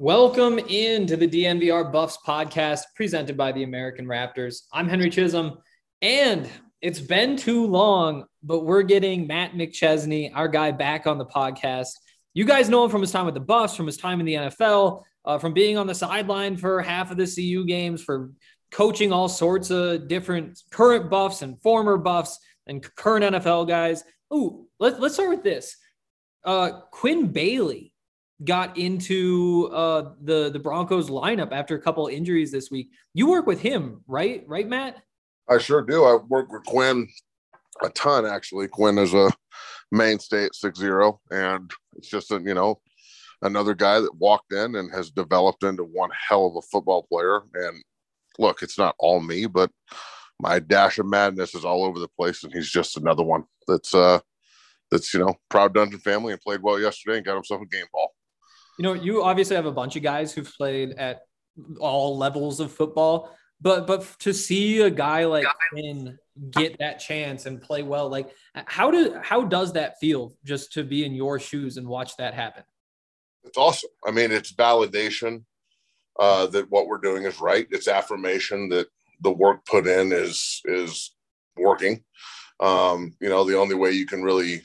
Welcome into the DNVR Buffs podcast presented by the American Raptors. I'm Henry Chisholm, and it's been too long, but we're getting Matt McChesney, our guy, back on the podcast. You guys know him from his time with the Buffs, from his time in the NFL, uh, from being on the sideline for half of the CU games, for coaching all sorts of different current Buffs and former Buffs and current NFL guys. Ooh, let, let's start with this. Uh, Quinn Bailey got into uh, the the Broncos lineup after a couple injuries this week. You work with him, right? Right, Matt? I sure do. I work with Quinn a ton, actually. Quinn is a mainstay at six zero, and it's just a you know another guy that walked in and has developed into one hell of a football player. And look, it's not all me, but my dash of madness is all over the place, and he's just another one that's uh that's you know proud Dungeon family and played well yesterday and got himself a game ball. You know, you obviously have a bunch of guys who've played at all levels of football, but but to see a guy like Quinn get that chance and play well, like how do how does that feel just to be in your shoes and watch that happen? It's awesome. I mean, it's validation uh, that what we're doing is right. It's affirmation that the work put in is is working. Um, you know, the only way you can really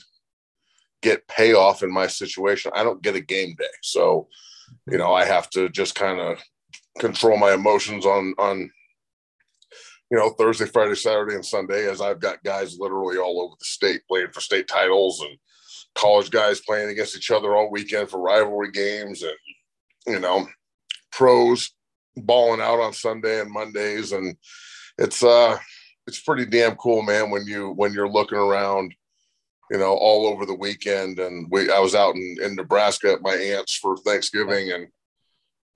get payoff in my situation. I don't get a game day. So, you know, I have to just kind of control my emotions on on you know Thursday, Friday, Saturday, and Sunday as I've got guys literally all over the state playing for state titles and college guys playing against each other all weekend for rivalry games and you know pros balling out on Sunday and Mondays and it's uh it's pretty damn cool man when you when you're looking around you know, all over the weekend. And we, I was out in, in Nebraska at my aunt's for Thanksgiving and,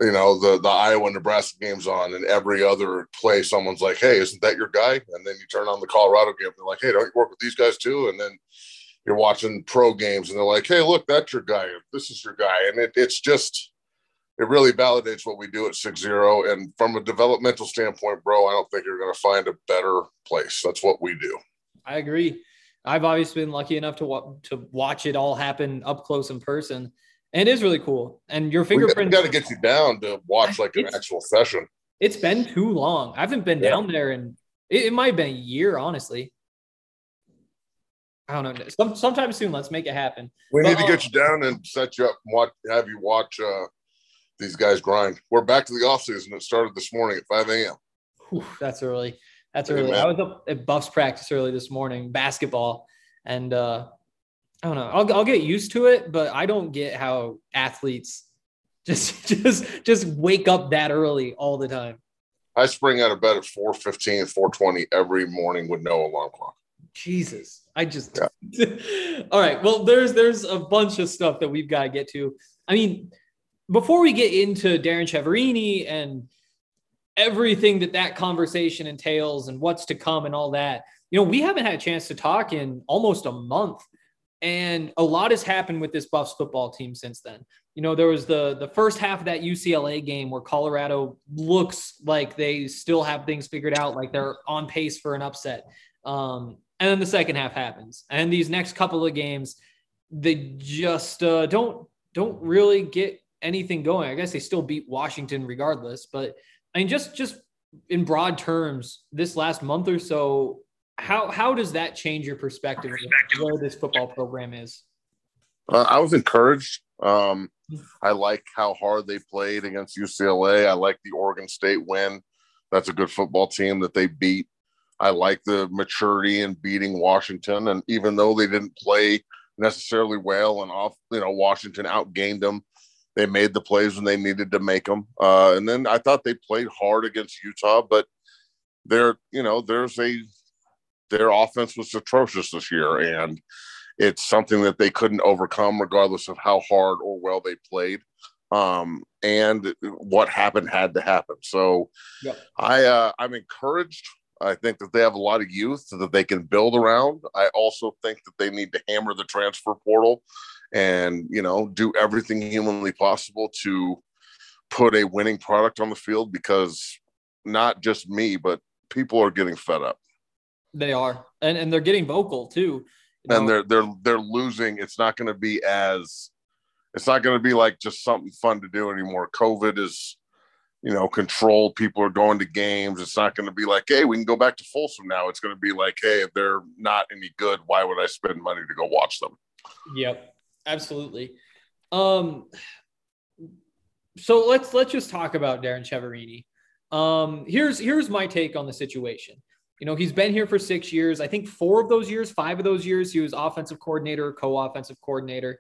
you know, the, the Iowa Nebraska game's on and every other play, someone's like, Hey, isn't that your guy? And then you turn on the Colorado game. They're like, Hey, don't you work with these guys too? And then you're watching pro games and they're like, Hey, look, that's your guy. This is your guy. And it, it's just, it really validates what we do at six zero. And from a developmental standpoint, bro, I don't think you're going to find a better place. That's what we do. I agree. I've obviously been lucky enough to wa- to watch it all happen up close in person, and it is really cool. And your fingerprint got to get you down to watch like an actual session. It's been too long. I haven't been yeah. down there, and it, it, might have been a year, honestly. I don't know. Some, sometime soon, let's make it happen. We but, need to get you down and set you up and watch, have you watch uh, these guys grind. We're back to the off season. It started this morning at 5 a.m. that's early. That's early. I was up at Buffs practice early this morning, basketball, and uh, I don't know. I'll I'll get used to it, but I don't get how athletes just just just wake up that early all the time. I spring out of bed at 4:15, 4:20 every morning with no alarm clock. Jesus. I just yeah. All right. Well, there's there's a bunch of stuff that we've got to get to. I mean, before we get into Darren Chiaverini and everything that that conversation entails and what's to come and all that. You know, we haven't had a chance to talk in almost a month. And a lot has happened with this Buffs football team since then. You know, there was the the first half of that UCLA game where Colorado looks like they still have things figured out, like they're on pace for an upset. Um, and then the second half happens, and these next couple of games, they just uh, don't don't really get anything going. I guess they still beat Washington regardless, but I mean, just just in broad terms, this last month or so, how how does that change your perspective, perspective. where this football program is? Uh, I was encouraged. Um, I like how hard they played against UCLA. I like the Oregon State win. That's a good football team that they beat. I like the maturity in beating Washington, and even though they didn't play necessarily well and off, you know, Washington outgained them. They made the plays when they needed to make them. Uh, and then I thought they played hard against Utah, but they're, you know, there's a, their offense was atrocious this year. And it's something that they couldn't overcome regardless of how hard or well they played. Um, and what happened had to happen. So. I, uh, I'm encouraged I think that they have a lot of youth that they can build around. I also think that they need to hammer the transfer portal and you know do everything humanly possible to put a winning product on the field because not just me but people are getting fed up they are and and they're getting vocal too you know? and they're they're they're losing it's not going to be as it's not going to be like just something fun to do anymore. COVID is, you know, controlled. People are going to games. It's not going to be like, hey, we can go back to Folsom now. It's going to be like, hey, if they're not any good, why would I spend money to go watch them? Yep, absolutely. Um, so let's let's just talk about Darren Chiaverini. Um, here's here's my take on the situation. You know, he's been here for six years. I think four of those years, five of those years, he was offensive coordinator, co-offensive coordinator.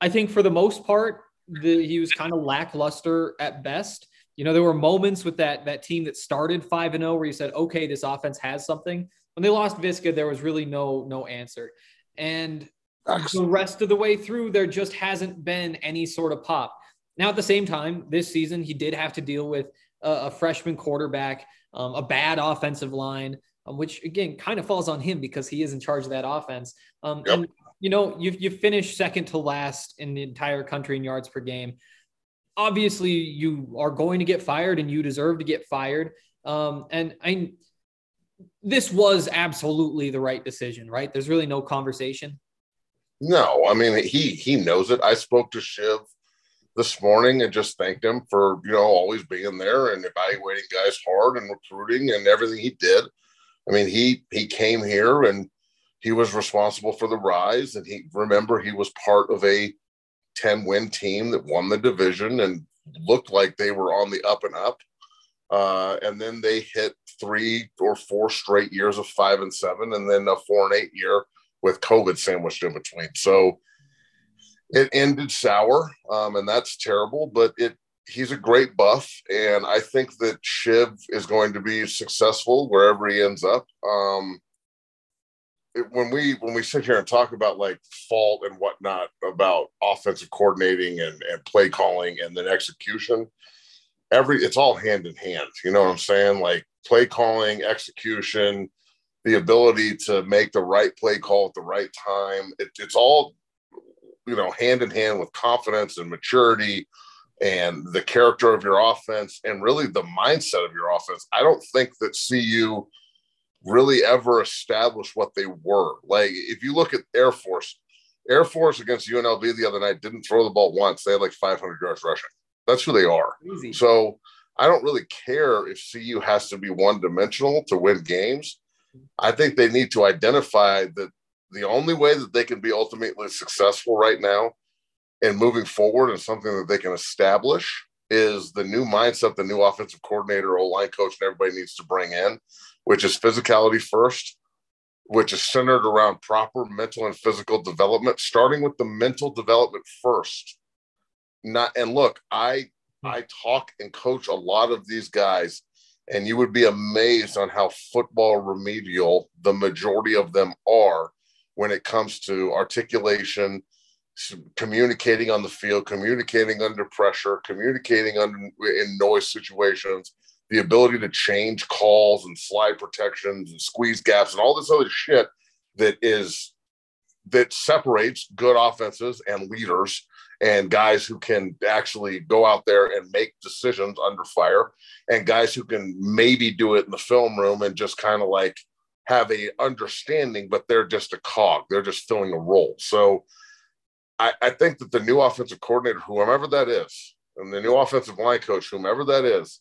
I think for the most part, the, he was kind of lackluster at best. You know, there were moments with that that team that started five and zero oh where you said, "Okay, this offense has something." When they lost Viska, there was really no no answer, and the rest of the way through, there just hasn't been any sort of pop. Now, at the same time, this season he did have to deal with a, a freshman quarterback, um, a bad offensive line, um, which again kind of falls on him because he is in charge of that offense. Um, yep. And you know, you you finished second to last in the entire country in yards per game. Obviously, you are going to get fired, and you deserve to get fired. Um, and I, this was absolutely the right decision, right? There's really no conversation. No, I mean he he knows it. I spoke to Shiv this morning and just thanked him for you know always being there and evaluating guys hard and recruiting and everything he did. I mean he he came here and he was responsible for the rise and he remember he was part of a 10 win team that won the division and looked like they were on the up and up uh, and then they hit three or four straight years of five and seven and then a four and eight year with covid sandwiched in between. So it ended sour um, and that's terrible but it he's a great buff and i think that shiv is going to be successful wherever he ends up. Um, when we when we sit here and talk about like fault and whatnot about offensive coordinating and, and play calling and then execution every it's all hand in hand you know what i'm saying? Like play calling execution the ability to make the right play call at the right time it, it's all you know hand in hand with confidence and maturity and the character of your offense and really the mindset of your offense i don't think that cu really ever established what they were. Like if you look at Air Force, Air Force against UNLV the other night didn't throw the ball once. They had like 500 yards rushing. That's who they are. Easy. So I don't really care if CU has to be one dimensional to win games. I think they need to identify that the only way that they can be ultimately successful right now and moving forward and something that they can establish is the new mindset the new offensive coordinator, O line coach, and everybody needs to bring in, which is physicality first, which is centered around proper mental and physical development, starting with the mental development first. Not and look, I hmm. I talk and coach a lot of these guys, and you would be amazed on how football remedial the majority of them are when it comes to articulation, communicating on the field, communicating under pressure, communicating under in noise situations, the ability to change calls and slide protections and squeeze gaps and all this other shit that is that separates good offenses and leaders and guys who can actually go out there and make decisions under fire and guys who can maybe do it in the film room and just kind of like have a understanding but they're just a cog they're just filling a role so I, I think that the new offensive coordinator whoever that is and the new offensive line coach whomever that is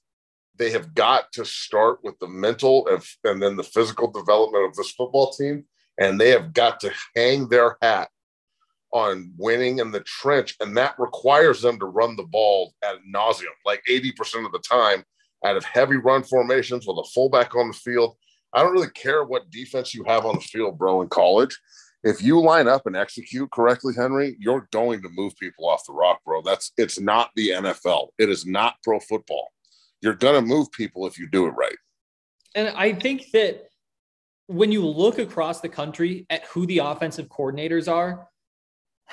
they have got to start with the mental and, and then the physical development of this football team. And they have got to hang their hat on winning in the trench. And that requires them to run the ball at nauseum, like 80% of the time out of heavy run formations with a fullback on the field. I don't really care what defense you have on the field, bro, in college. If you line up and execute correctly, Henry, you're going to move people off the rock, bro. That's it's not the NFL. It is not pro football you're going to move people if you do it right. And I think that when you look across the country at who the offensive coordinators are,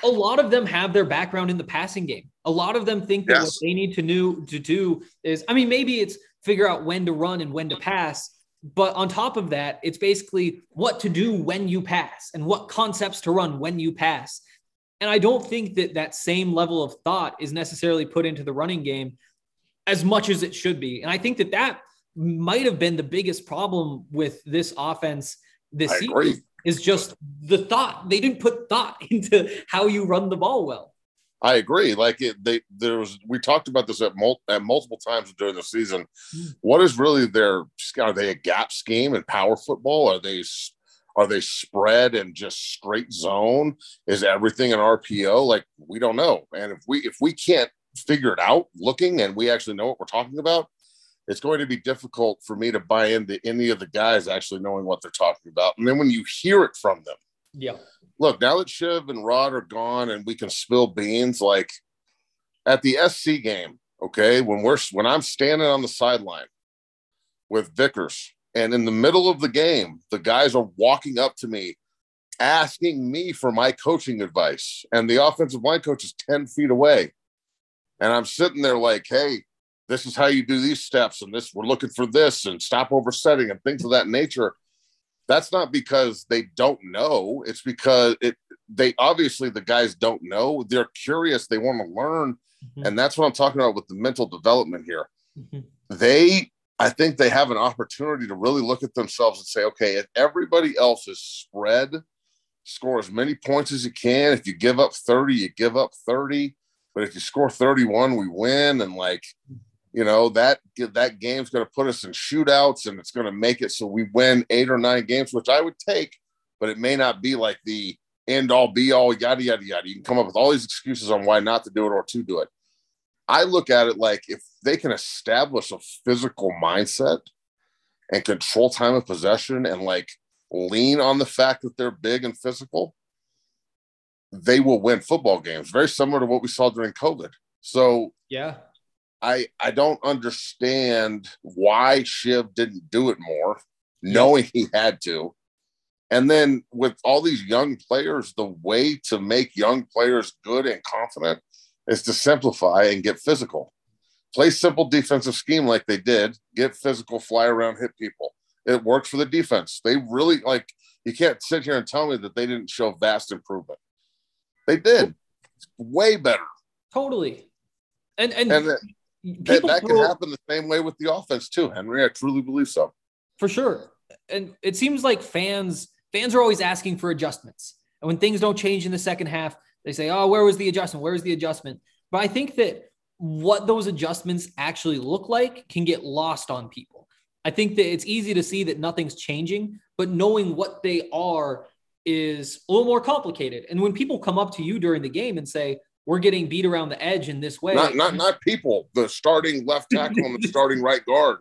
a lot of them have their background in the passing game. A lot of them think that yes. what they need to, do to do is, I mean, maybe it's figure out when to run and when to pass. But on top of that, it's basically what to do when you pass and what concepts to run when you pass. And I don't think that that same level of thought is necessarily put into the running game as much as it should be. And I think that that might have been the biggest problem with this offense this I season agree. is just the thought. They didn't put thought into how you run the ball well. I agree. Like it, they there was we talked about this at, mul- at multiple times during the season. Mm. What is really their are they a gap scheme in power football? Are they are they spread and just straight zone? Is everything an RPO? Like we don't know. And if we if we can't figure it out looking and we actually know what we're talking about, it's going to be difficult for me to buy into any of the guys actually knowing what they're talking about. And then when you hear it from them, yeah, look, now that Shiv and Rod are gone and we can spill beans, like at the SC game, okay, when we're when I'm standing on the sideline with Vickers, and in the middle of the game, the guys are walking up to me asking me for my coaching advice, and the offensive line coach is 10 feet away. And I'm sitting there like, hey, this is how you do these steps, and this we're looking for this and stop oversetting and things of that nature. That's not because they don't know. It's because it they obviously the guys don't know. They're curious. They want to learn. Mm-hmm. and that's what i'm talking about with the mental development here. Mm-hmm. they i think they have an opportunity to really look at themselves and say okay if everybody else is spread score as many points as you can if you give up 30 you give up 30 but if you score 31 we win and like you know that that game's going to put us in shootouts and it's going to make it so we win eight or nine games which i would take but it may not be like the end all be all yada yada yada. You can come up with all these excuses on why not to do it or to do it. I look at it like if they can establish a physical mindset and control time of possession and like lean on the fact that they're big and physical they will win football games. Very similar to what we saw during covid. So yeah I I don't understand why Shiv didn't do it more, knowing he had to. And then with all these young players, the way to make young players good and confident is to simplify and get physical. Play simple defensive scheme like they did, get physical, fly around, hit people. It works for the defense. They really like you can't sit here and tell me that they didn't show vast improvement. They did. Way better. Totally. And and, and that, that can happen the same way with the offense too, Henry. I truly believe so. For sure. And it seems like fans fans are always asking for adjustments. And when things don't change in the second half, they say, "Oh, where was the adjustment? Where was the adjustment?" But I think that what those adjustments actually look like can get lost on people. I think that it's easy to see that nothing's changing, but knowing what they are is a little more complicated. And when people come up to you during the game and say, we're getting beat around the edge in this way. Not not not people. The starting left tackle and the starting right guard.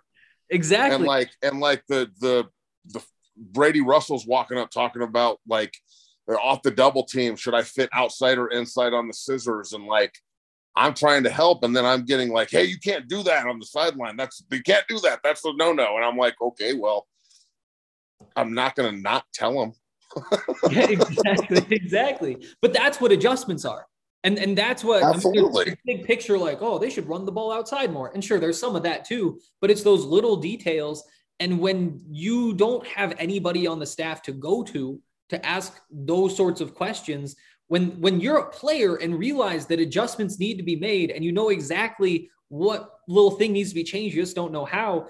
Exactly. And like and like the the the Brady Russell's walking up talking about like they're off the double team. Should I fit outside or inside on the scissors? And like I'm trying to help, and then I'm getting like, hey, you can't do that on the sideline. That's you can't do that. That's the no no. And I'm like, okay, well, I'm not gonna not tell them. yeah, exactly, exactly. But that's what adjustments are. And and that's what absolutely I mean, big picture, like, oh, they should run the ball outside more. And sure, there's some of that too, but it's those little details. And when you don't have anybody on the staff to go to to ask those sorts of questions, when when you're a player and realize that adjustments need to be made and you know exactly what little thing needs to be changed, you just don't know how,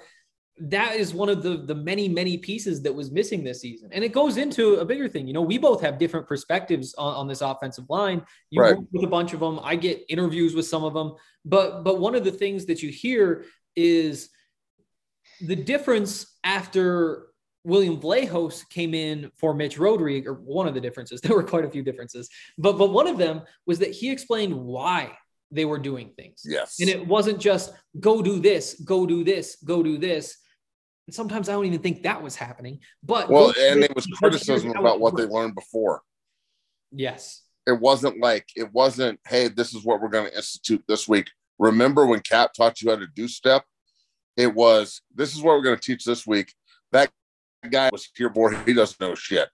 that is one of the the many many pieces that was missing this season and it goes into a bigger thing you know we both have different perspectives on, on this offensive line you right. work with a bunch of them i get interviews with some of them but but one of the things that you hear is the difference after William Vlahos came in for Mitch Rodrigue, or one of the differences. There were quite a few differences, but but one of them was that he explained why they were doing things. Yes. And it wasn't just go do this, go do this, go do this. And sometimes I don't even think that was happening. But well, and it was criticism about what they learned before. Yes. It wasn't like it wasn't, hey, this is what we're going to institute this week. Remember when Cap taught you how to do step? It was this is what we're going to teach this week. That guy was here board, he doesn't know shit.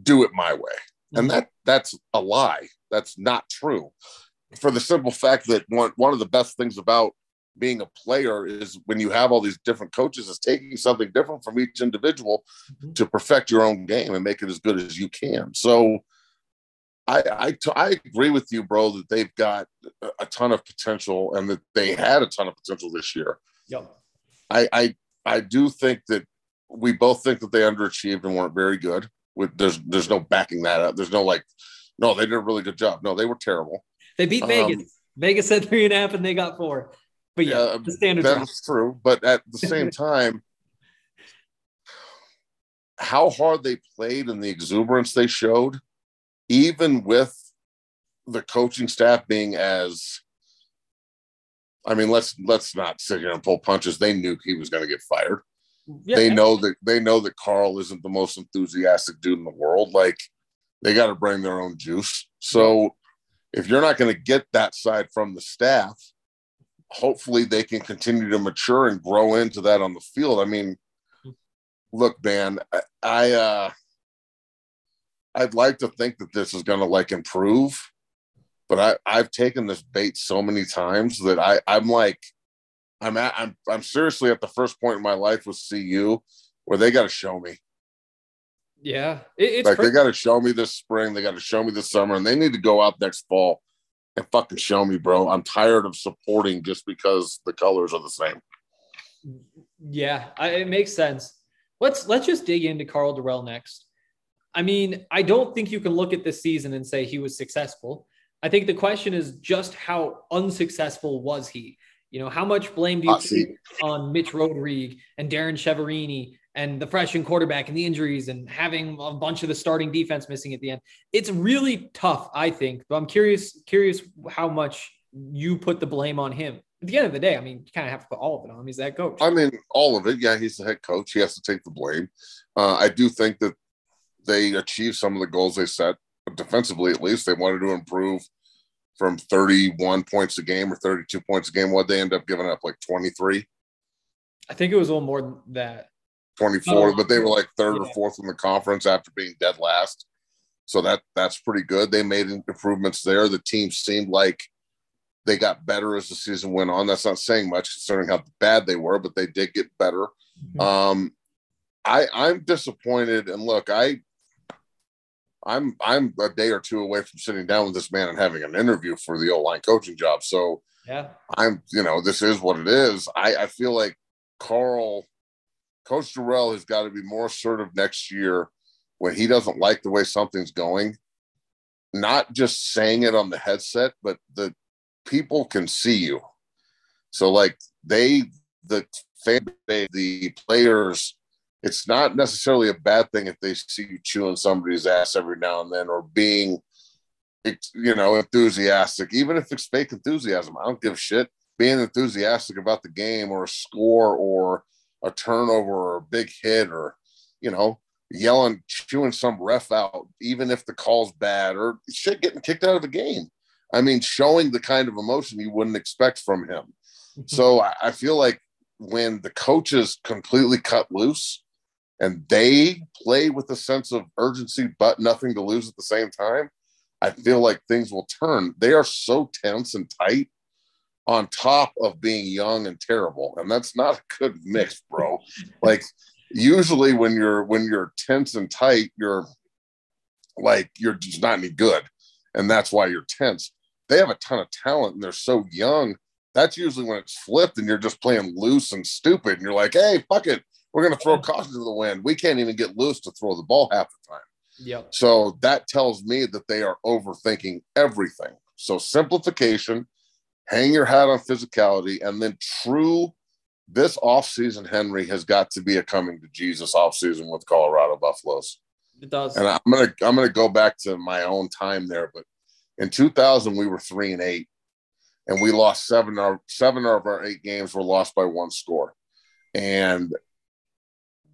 Do it my way. Mm-hmm. And that that's a lie. That's not true. For the simple fact that one one of the best things about being a player is when you have all these different coaches is taking something different from each individual mm-hmm. to perfect your own game and make it as good as you can so I, I, t- I agree with you, bro, that they've got a ton of potential and that they had a ton of potential this year. Yep. I, I, I do think that we both think that they underachieved and weren't very good. With there's, there's no backing that up. There's no like, no, they did a really good job. No, they were terrible. They beat Vegas. Um, Vegas said three and a half, and they got four. But yeah, yeah the standard. That's true. But at the same time, how hard they played and the exuberance they showed, even with the coaching staff being as I mean, let's let's not sit here and pull punches. They knew he was going to get fired. Yeah, they know that they know that Karl isn't the most enthusiastic dude in the world. Like they got to bring their own juice. So if you're not going to get that side from the staff, hopefully they can continue to mature and grow into that on the field. I mean, look, man, I, I uh I'd like to think that this is going to like improve, but I I've taken this bait so many times that I I'm like I'm at I'm I'm seriously at the first point in my life with CU where they got to show me. Yeah, it, it's like they got to show me this spring, they got to show me this summer, and they need to go out next fall and fucking show me, bro. I'm tired of supporting just because the colors are the same. Yeah, I, it makes sense. Let's let's just dig into Karl Dorrell next. I mean, I don't think you can look at this season and say he was successful. I think the question is just how unsuccessful was he? You know, how much blame do you put on Mitch Rodrigue and Darren Chiaverini and the freshman quarterback and the injuries and having a bunch of the starting defense missing at the end? It's really tough, I think. But I'm curious, curious how much you put the blame on him. At the end of the day, I mean, you kind of have to put all of it on him. He's that coach. I mean, all of it. Yeah, he's the head coach. He has to take the blame. Uh, I do think that they achieved some of the goals they set defensively. At least they wanted to improve from 31 points a game or 32 points a game. What they end up giving up like 23. I think it was a little more than that. 24, oh, but they were like third yeah. or fourth in the conference after being dead last. So that that's pretty good. They made improvements there. The team seemed like they got better as the season went on. That's not saying much considering how bad they were, but they did get better. Mm-hmm. Um, I I'm disappointed. And look, I I'm I'm a day or two away from sitting down with this man and having an interview for the O line coaching job. So yeah, I'm you know this is what it is. I I feel like Karl, Coach Dorrell has got to be more assertive next year when he doesn't like the way something's going. Not just saying it on the headset, but the people can see you. So like they the fan the players it's not necessarily a bad thing if they see you chewing somebody's ass every now and then or being you know enthusiastic even if it's fake enthusiasm i don't give a shit being enthusiastic about the game or a score or a turnover or a big hit or you know yelling chewing some ref out even if the call's bad or shit getting kicked out of the game i mean showing the kind of emotion you wouldn't expect from him so I feel like when the coaches completely cut loose and they play with a sense of urgency but nothing to lose at the same time, I feel like things will turn. They are so tense and tight on top of being young and terrible. And that's not a good mix, bro. like usually when you're when you're tense and tight, you're like you're just not any good. And that's why you're tense. They have a ton of talent and they're so young. That's usually when it's flipped and you're just playing loose and stupid. And you're like, hey, fuck it. We're going to throw caution to the wind. We can't even get loose to throw the ball half the time. Yep. So that tells me that they are overthinking everything. So simplification, hang your hat on physicality, and then true. This offseason, Henry has got to be a coming to Jesus offseason with Colorado Buffaloes. It does. And I'm gonna I'm gonna go back to my own time there, but in 2000 we were three and eight, and we lost seven of seven of our eight games were lost by one score, and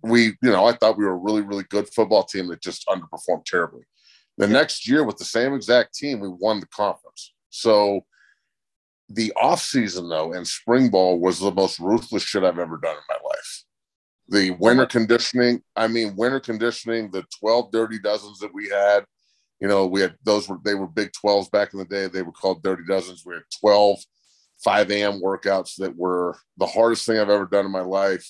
we, you know, I thought we were a really, really good football team that just underperformed terribly. The next year, with the same exact team, we won the conference. So the off season though and spring ball was the most ruthless shit I've ever done in my life. The winter uh-huh. conditioning, I mean, winter conditioning, the 12 dirty dozens that we had, you know, we had those were they were big 12s back in the day. They were called dirty dozens. We had 12 5 a.m. workouts that were the hardest thing I've ever done in my life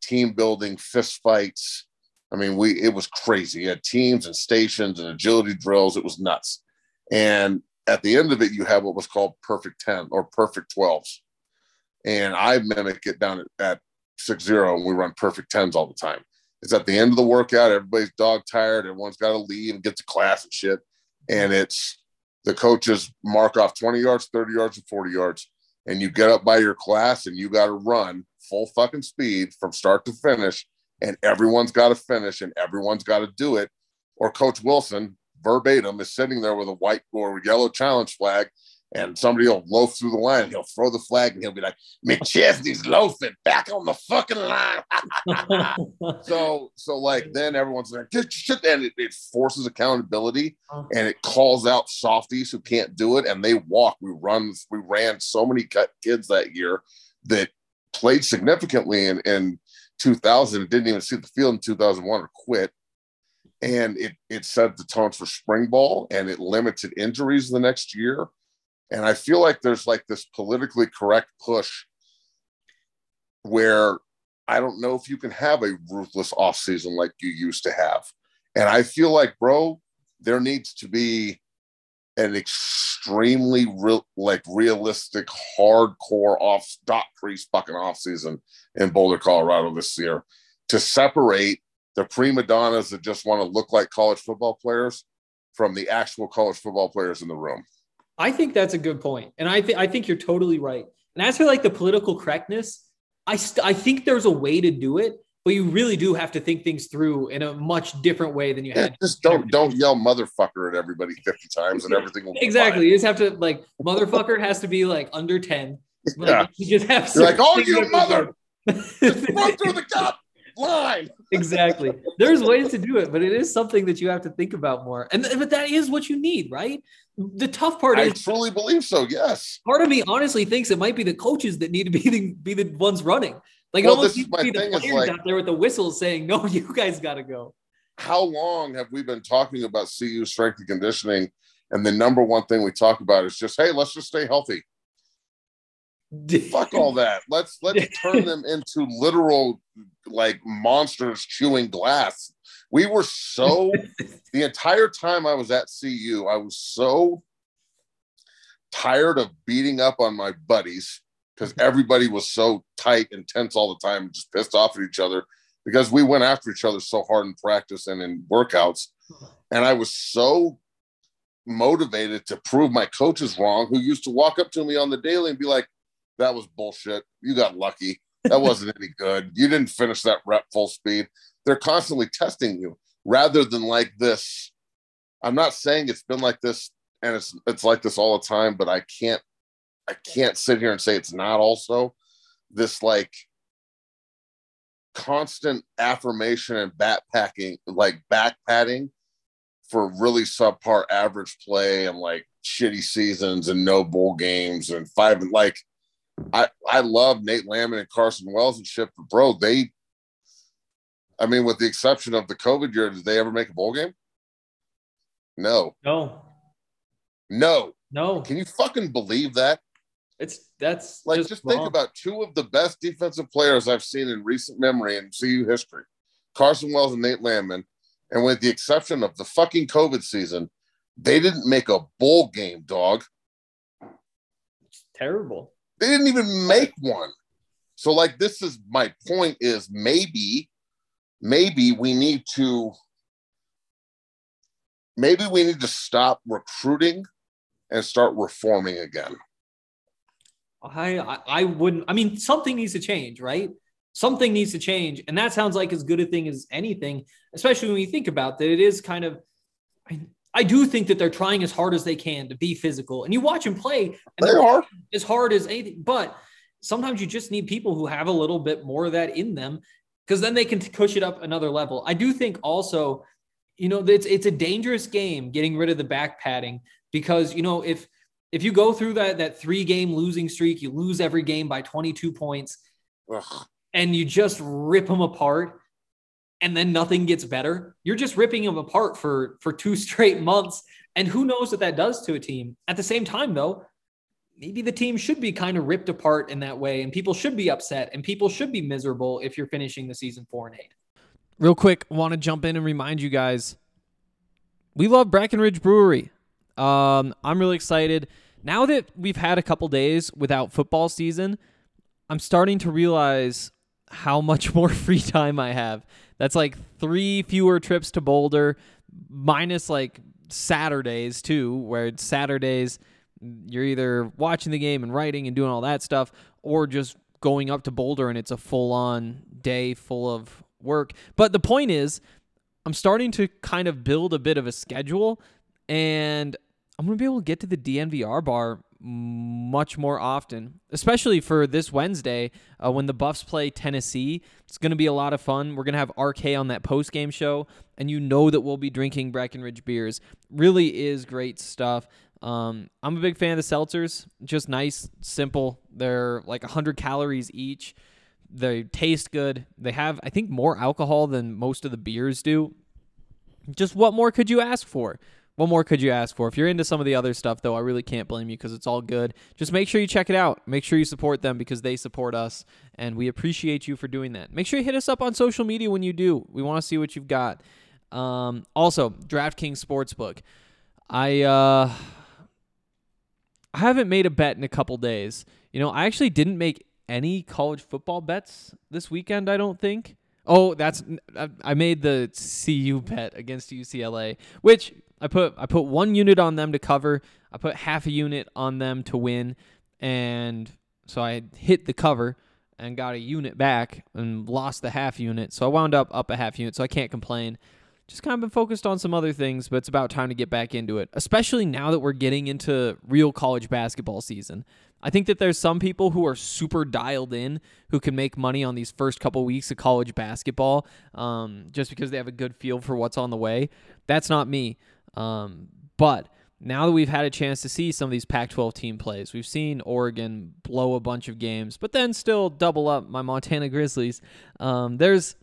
team building, fist fights. I mean, we it was crazy. You had teams and stations and agility drills. It was nuts. And at the end of it, you have what was called perfect 10 or perfect 12s. And I mimic it down at, at six zero, and we run perfect 10s all the time. It's at the end of the workout, everybody's dog tired, everyone's got to leave and get to class and shit. And it's the coaches mark off 20 yards, 30 yards, and 40 yards, and you get up by your class and you got to run full fucking speed from start to finish, and everyone's got to finish and everyone's got to do it. Or Coach Wilson, verbatim, is sitting there with a white or yellow challenge flag and somebody will loaf through the line. He'll throw the flag and he'll be like, McChesney's loafing back on the fucking line. so, so like then everyone's like, shit, and it, it forces accountability uh-huh. and it calls out softies who can't do it. And they walk. We run, we ran so many cut kids that year that played significantly in, in 2000 and didn't even see the field in 2001 or quit. And it, it set the tone for spring ball and it limited injuries the next year and I feel like there's like this politically correct push where I don't know if you can have a ruthless off season like you used to have. And I feel like, bro, there needs to be an extremely real, like realistic, hardcore off dot crease fucking off season in Boulder, Colorado this year to separate the prima donnas that just want to look like college football players from the actual college football players in the room. I think that's a good point, and I think I think you're totally right. And as for like the political correctness, I st- I think there's a way to do it, but you really do have to think things through in a much different way than you yeah, had. Just don't don't yell motherfucker at everybody 50 times and everything will exactly. You just have to like motherfucker has to be like under 10. Like, yeah. You just have like, oh you mother just run through the cup line. exactly. There's ways to do it, but it is something that you have to think about more. And but that is what you need, right? The tough part I is I truly believe so. Yes. Part of me honestly thinks it might be the coaches that need to be the, be the ones running. Like well, it almost needs to be the players like, out there with the whistles saying, "No, you guys got to go." How long have we been talking about CU strength and conditioning? And the number one thing we talk about is just, hey, let's just stay healthy. Fuck all that. Let's let's turn them into literal like monsters chewing glass. We were so the entire time I was at CU, I was so tired of beating up on my buddies because everybody was so tight and tense all the time, just pissed off at each other because we went after each other so hard in practice and in workouts. And I was so motivated to prove my coaches wrong, who used to walk up to me on the daily and be like, that was bullshit. You got lucky. That wasn't any good. You didn't finish that rep full speed. They're constantly testing you rather than like this. I'm not saying it's been like this and it's it's like this all the time, but I can't I can't sit here and say it's not also this like constant affirmation and backpacking, like back padding for really subpar average play and like shitty seasons and no bowl games and five and like I I love Nate Landman and Carson Wells and shit, but bro, they, I mean, with the exception of the COVID year, did they ever make a bowl game? No. No. No. No. Can you fucking believe that? It's that's like just, just think about two of the best defensive players I've seen in recent memory in CU history, Carson Wells and Nate Landman, and with the exception of the fucking COVID season, they didn't make a bowl game, dog. It's terrible. They didn't even make one. So, like, this is my point is maybe, maybe we need to, maybe we need to stop recruiting and start reforming again. I, I, wouldn't, I mean, something needs to change, right? Something needs to change. And that sounds like as good a thing as anything, especially when you think about that. It is kind of, I mean, I do think that they're trying as hard as they can to be physical. And you watch them play, and they are as hard as anything. But sometimes you just need people who have a little bit more of that in them because then they can push it up another level. I do think also, you know, it's it's a dangerous game getting rid of the back padding because you know if if you go through that that three game losing streak, you lose every game by 22 points, Ugh. and you just rip them apart and then nothing gets better, you're just ripping them apart for for two straight months. And who knows what that does to a team? At the same time, though, maybe the team should be kind of ripped apart in that way, and people should be upset, and people should be miserable if you're finishing the season four and eight. Real quick, want to jump in and remind you guys, we love Breckenridge Brewery. Um, I'm really excited now that we've had a couple days without football season. I'm starting to realize how much more free time I have. That's like three fewer trips to Boulder, minus like Saturdays too, where it's Saturdays you're either watching the game and writing and doing all that stuff, or just going up to Boulder and it's a full on day full of work. But the point is, I'm starting to kind of build a bit of a schedule and I'm going to be able to get to the DNVR bar much more often, especially for this Wednesday uh, when the Buffs play Tennessee. It's going to be a lot of fun. We're going to have RK on that post game show, and you know that we'll be drinking Breckenridge beers. Really is great stuff. Um, I'm a big fan of the seltzers. Just nice, simple. They're like 100 calories each. They taste good. They have, I think, more alcohol than most of the beers do. Just what more could you ask for? What more could you ask for? If you're into some of the other stuff, though, I really can't blame you because it's all good. Just make sure you check it out. Make sure you support them because they support us, and we appreciate you for doing that. Make sure you hit us up on social media when you do. We want to see what you've got. Um, also, DraftKings Sportsbook. I uh, I haven't made a bet in a couple days. You know, I actually didn't make any college football bets this weekend. I don't think. Oh, that's I made the CU bet against UCLA, which I put I put one unit on them to cover. I put half a unit on them to win, and so I hit the cover and got a unit back and lost the half unit. So I wound up up a half unit. So I can't complain. Just kind of been focused on some other things, but it's about time to get back into it, especially now that we're getting into real college basketball season. I think that there's some people who are super dialed in who can make money on these first couple weeks of college basketball um, just because they have a good feel for what's on the way. That's not me. Um, but now that we've had a chance to see some of these Pac 12 team plays, we've seen Oregon blow a bunch of games, but then still double up my Montana Grizzlies. Um, there's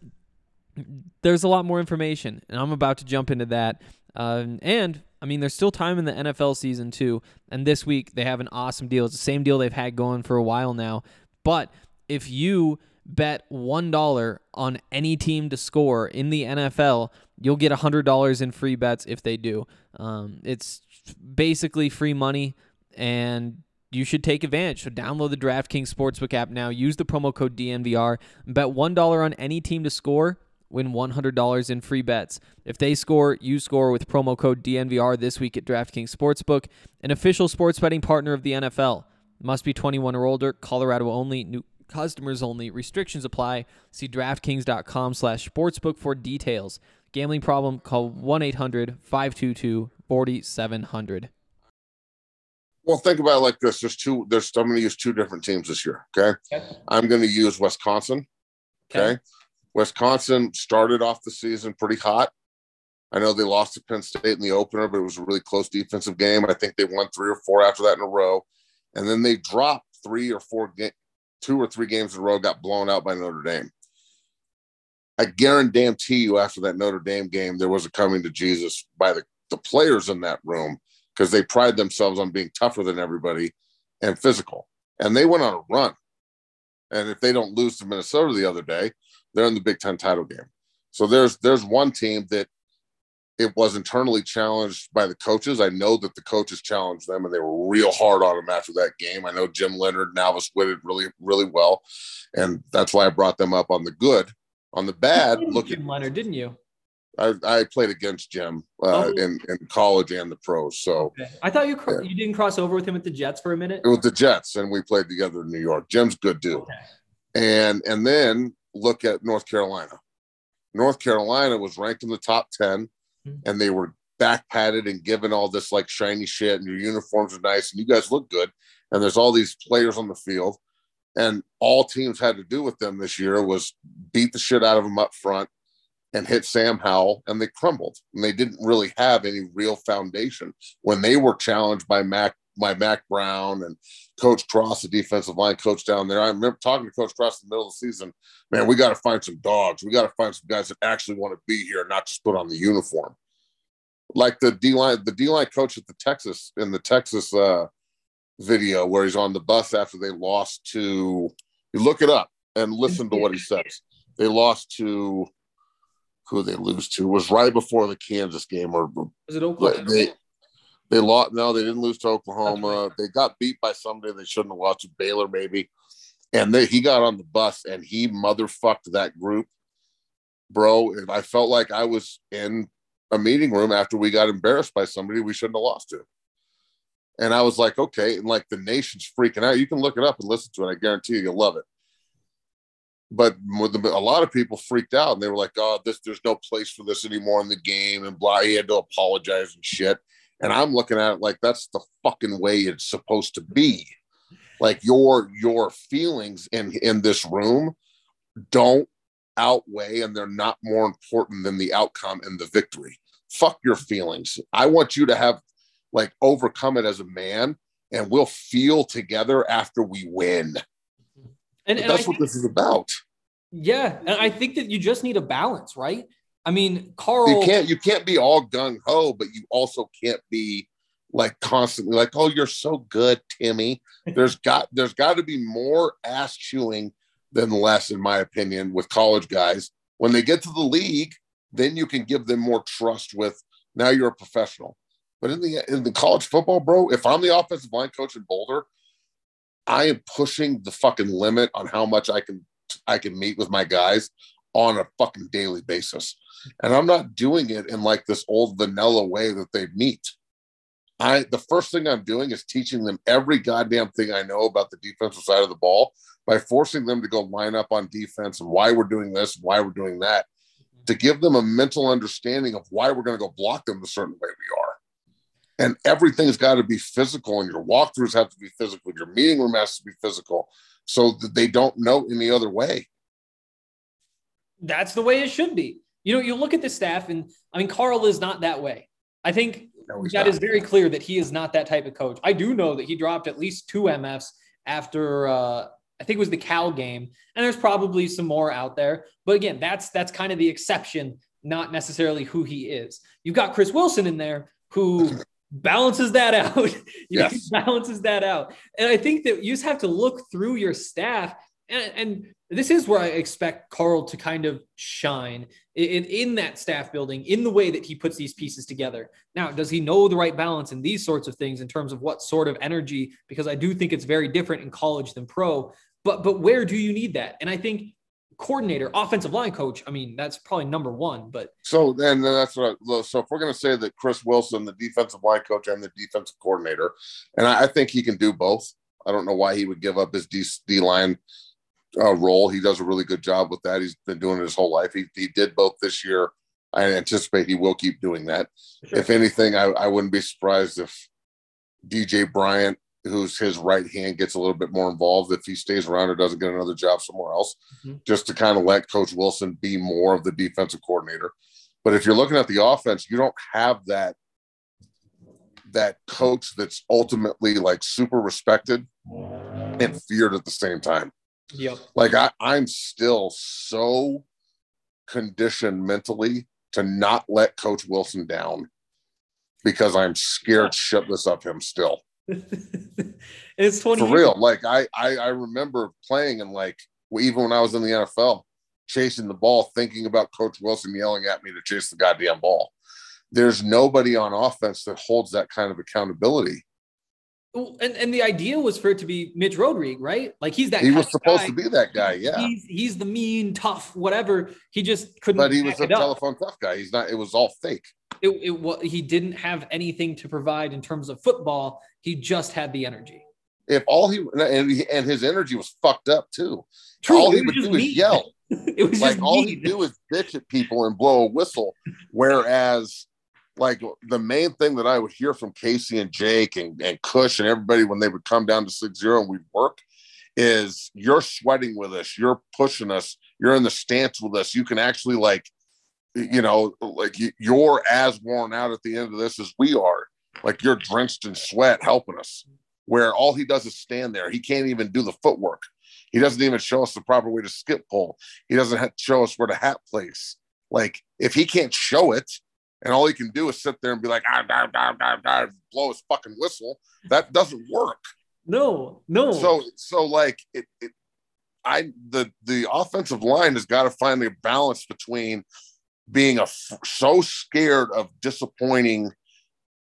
there's a lot more information, and I'm about to jump into that. Um, and I mean, there's still time in the NFL season too. And this week they have an awesome deal. It's the same deal they've had going for a while now. But if you bet one dollar on any team to score in the NFL, you'll get $100 in free bets if they do. Um, it's basically free money, and you should take advantage. So download the DraftKings Sportsbook app now. Use the promo code DNVR. Bet $1 on any team to score. Win $100 in free bets. If they score, you score with promo code DNVR this week at DraftKings Sportsbook, an official sports betting partner of the NFL. Must be 21 or older. Colorado only. New customers only. Restrictions apply. See DraftKings.com slash sportsbook for details. Gambling problem, call 1 800 522 4700. Well, think about it like this. There's two, there's, I'm going to use two different teams this year. Okay. okay. I'm going to use Wisconsin. Okay. okay. Wisconsin started off the season pretty hot. I know they lost to Penn State in the opener, but it was a really close defensive game. I think they won three or four after that in a row. And then they dropped three or four, ga- two or three games in a row, got blown out by Notre Dame. I guarantee you, after that Notre Dame game, there was a coming to Jesus by the, the players in that room because they pride themselves on being tougher than everybody and physical. And they went on a run. And if they don't lose to Minnesota the other day, they're in the Big Ten title game. So there's there's one team that it was internally challenged by the coaches. I know that the coaches challenged them and they were real hard on them after that game. I know Jim Leonhard and Alvis Whitted really, really well. And that's why I brought them up on the good on the bad, look Jim at Leonhard, didn't you? I, I played against Jim uh, oh. in, in college and the pros. So okay. I thought you yeah. you didn't cross over with him at the Jets for a minute. It was the Jets, and we played together in New York. Jim's good dude. Okay. And and then look at North Carolina. North Carolina was ranked in the top 10 mm-hmm. Mm-hmm. and they were back padded and given all this like shiny shit and your uniforms are nice and you guys look good. And there's all these players on the field and all teams had to do with them this year was beat the shit out of them up front and hit Sam Howell, and they crumbled. And they didn't really have any real foundation when they were challenged by Mac by Mack Brown and Coach Cross, the defensive line coach down there. I remember talking to Coach Cross in the middle of the season. Man, we got to find some dogs. We got to find some guys that actually want to be here, not just put on the uniform. Like the D line, the D line coach at the Texas in the Texas uh, video where he's on the bus after they lost to. You look it up and listen to what he says. They lost to who they lose to was right before the Kansas game or was it Oklahoma? They, they lost. No, they didn't lose to Oklahoma. They got beat by somebody they shouldn't have lost to Baylor, maybe. And they, he got on the bus and he motherfucked that group, bro. And I felt like I was in a meeting room after we got embarrassed by somebody we shouldn't have lost to. And I was like, okay. And like the nation's freaking out. You can look it up and listen to it. I guarantee you, you'll love it. But a lot of people freaked out and they were like, oh, this, there's no place for this anymore in the game and blah. He had to apologize and shit. And I'm looking at it like that's the fucking way it's supposed to be. Like your your feelings in in this room don't outweigh and they're not more important than the outcome and the victory. Fuck your feelings. I want you to have like overcome it as a man and we'll feel together after we win. And, and that's I, what this is about. Yeah, and I think that you just need a balance, right? I mean, Karl. You can't you can't be all gung ho, but you also can't be like constantly like, oh, you're so good, Timmy. There's got there's got to be more ass chewing than less, in my opinion, with college guys. When they get to the league, then you can give them more trust with now you're a professional. But in the in the college football, bro, if I'm the offensive line coach in Boulder, I am pushing the fucking limit on how much I can I can meet with my guys on a fucking daily basis. And I'm not doing it in like this old vanilla way that they meet. I the first thing I'm doing is teaching them every goddamn thing I know about the defensive side of the ball by forcing them to go line up on defense and why we're doing this, why we're doing that, to give them a mental understanding of why we're going to go block them the certain way we are. And everything's got to be physical, and your walkthroughs have to be physical. Your meeting room has to be physical, so that they don't know any other way. That's the way it should be. You know, you look at the staff, and I mean, Karl is not that way. I think no, that not. is very clear that he is not that type of coach. I do know that he dropped at least two MFs after uh, I think it was the Cal game, and there's probably some more out there. But again, that's that's kind of the exception, not necessarily who he is. You've got Chris Wilson in there who balances that out. yes. balances that out. And I think that you just have to look through your staff and, and this is where I expect Karl to kind of shine in, in that staff building in the way that he puts these pieces together. Now, does he know the right balance in these sorts of things in terms of what sort of energy? Because I do think it's very different in college than pro. But but where do you need that? And I think coordinator, offensive line coach. I mean, that's probably number one. But so then that's what. I, so if we're going to say that Chris Wilson, the defensive line coach, and the defensive coordinator, and I, I think he can do both. I don't know why he would give up his D, D line uh, role. He does a really good job with that. He's been doing it his whole life. He, he did both this year. I anticipate he will keep doing that. Sure. If anything, I, I wouldn't be surprised if DJ Bryant, who's his right hand, gets a little bit more involved if he stays around or doesn't get another job somewhere else, mm-hmm. just to kind of let Coach Wilson be more of the defensive coordinator. But if you're looking at the offense, you don't have that that coach that's ultimately like super respected and feared at the same time. Yep. Like I, I'm still so conditioned mentally to not let Coach Wilson down because I'm scared shitless of him still. it's 20 for real. Like I, I I remember playing and like even when I was in the NFL, chasing the ball, thinking about Coach Wilson yelling at me to chase the goddamn ball. There's nobody on offense that holds that kind of accountability and, and the idea was for it to be Mitch Rodrigue, right? Like he's that. He was supposed guy. to be that guy. Yeah. He's he's the mean, tough, whatever. He just couldn't. But he was a telephone tough guy. He's not. It was all fake. It, it was. he didn't have anything to provide in terms of football. He just had the energy. If all he and, he, and his energy was fucked up too. True, all he would do is yell. it was like all he do is bitch at people and blow a whistle. Whereas like the main thing that I would hear from Casey and Jake and, and Cush and everybody when they would come down to six zero and we'd work is you're sweating with us, you're pushing us, you're in the stance with us. You can actually like, you know, like you're as worn out at the end of this as we are. Like you're drenched in sweat helping us. Where all he does is stand there. He can't even do the footwork. He doesn't even show us the proper way to skip pole. He doesn't show us where to hat place. Like if he can't show it, and all he can do is sit there and be like, ah, ah, ah, ah, ah, blow his fucking whistle. That doesn't work. No, no. So, so like it, it I the the offensive line has got to find the balance between being a so scared of disappointing.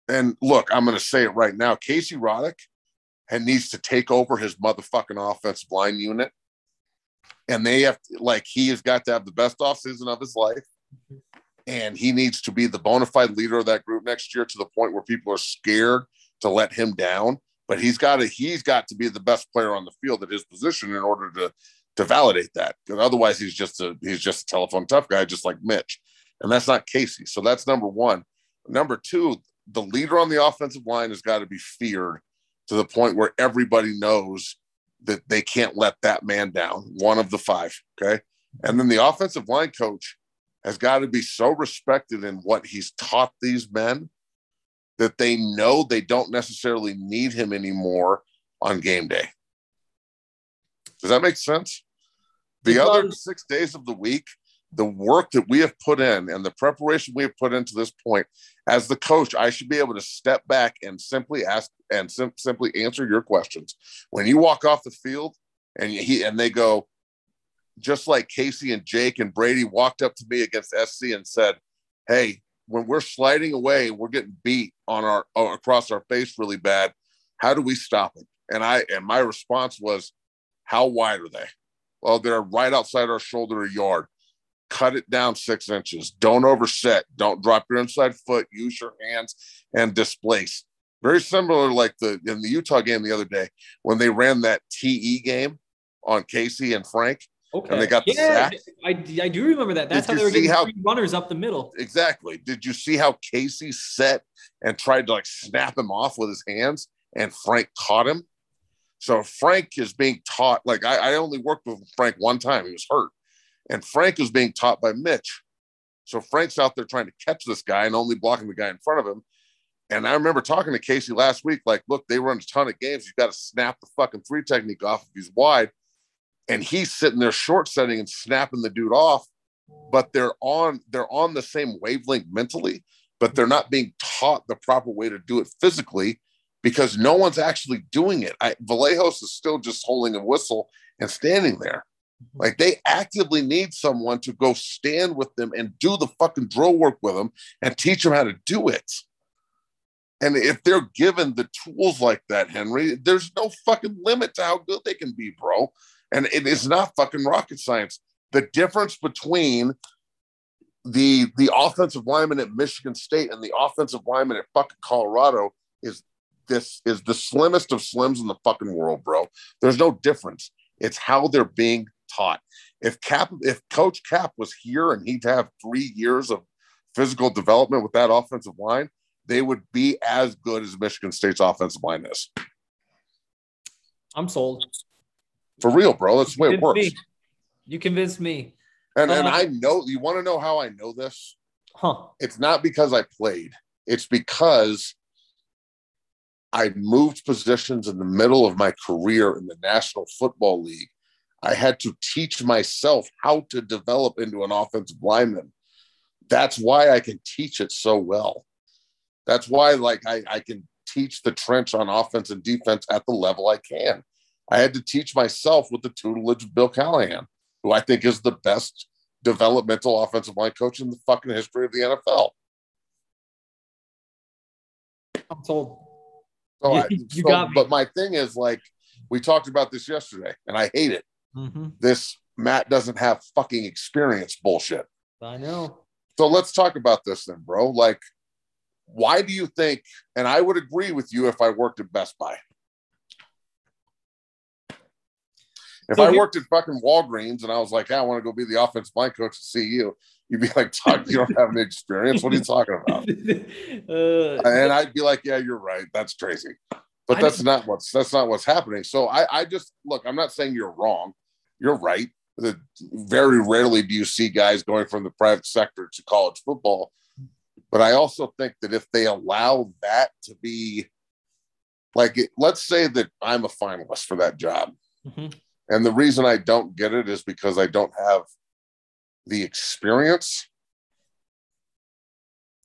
And look, I'm going to say it right now. Casey Roddick and needs to take over his motherfucking offensive line unit, and they have to, like he has got to have the best offseason of his life. And he needs to be the bona fide leader of that group next year to the point where people are scared to let him down. But he's got to he's got to be the best player on the field at his position in order to to validate that. Because otherwise, he's just a he's just a telephone tough guy, just like Mitch, and that's not Casey. So that's number one. Number two, the leader on the offensive line has got to be feared to the point where everybody knows that they can't let that man down. One of the five. Okay. And then the offensive line coach has got to be so respected in what he's taught these men that they know they don't necessarily need him anymore on game day. Does that make sense? The other six days of the week, the work that we have put in and the preparation we have put into this point, as the coach, I should be able to step back and simply ask and sim- simply answer your questions. When you walk off the field and he and they go, just like Casey and Jake and Brady walked up to me against SC and said, "Hey, when we're sliding away, we're getting beat on our uh, across our face really bad. How do we stop it?" And I and my response was, "How wide are they?" Well, they're right outside our shoulder yard. Cut it down six inches. Don't overset. Don't drop your inside foot. Use your hands and displace. Very similar, like the in the Utah game the other day when they ran that TE game on Casey and Frank Okay. And they got the yeah, sack. I, I do remember that. That's Did how they were getting how- three runners up the middle. Exactly. Did you see how Casey set and tried to like snap him off with his hands and Frank caught him? So Frank is being taught, like I, I only worked with Frank one time, he was hurt. And Frank is being taught by Mitch. So Frank's out there trying to catch this guy and only blocking the guy in front of him. And I remember talking to Casey last week, like, look, they run a ton of games. You got to snap the fucking three technique off if he's wide. And he's sitting there short setting and snapping the dude off but they're on they're on the same wavelength mentally but they're not being taught the proper way to do it physically because no one's actually doing it. I, Vallejos is still just holding a whistle and standing there. Mm-hmm. Like they actively need someone to go stand with them and do the fucking drill work with them and teach them how to do it. And if they're given the tools like that henry there's no fucking limit to how good they can be bro and it is not fucking rocket science the difference between the the offensive lineman at Michigan State and the offensive lineman at fucking Colorado is this is the slimmest of slims in the fucking world, bro. There's no difference. It's how they're being taught. If Cap, if Coach Cap was here and he'd have three years of physical development with that offensive line, they would be as good as Michigan State's offensive line is. I'm sold. For real, bro. That's the way it works. me. You convinced me. And and Uh, I know you want to know how I know this? Huh. it's not because I played. It's because I moved positions in the middle of my career in the National Football League. I had to teach myself how to develop into an offensive lineman. That's why I can teach it so well. That's why, like, I, I can teach the trench on offense and defense at the level I can. I had to teach myself with the tutelage of Bill Callahan, who I think is the best developmental offensive line coach in the fucking history of the NFL. I'm told. So You- I, you so- got me. But my thing is like we talked about this yesterday, and I hate it. hmm This Matt doesn't have fucking experience bullshit. I know. So let's talk about this then, bro. Like, why do you think? And I would agree with you if I worked at Best Buy. If So I worked at fucking Walgreens and I was like, hey, I want to go be the offensive line coach to see you, you'd be like, you don't have any experience. What are you talking about? uh, and I'd be like, "Yeah, you're right. That's crazy." But I that's not what's that's not what's happening. So I, I just look. I'm not saying you're wrong. You're right. The, very rarely do you see guys going from the private sector to college football. But I also think that if they allow that to be, like, it, let's say that I'm a finalist for that job, mhm. And the reason I don't get it is because I don't have the experience.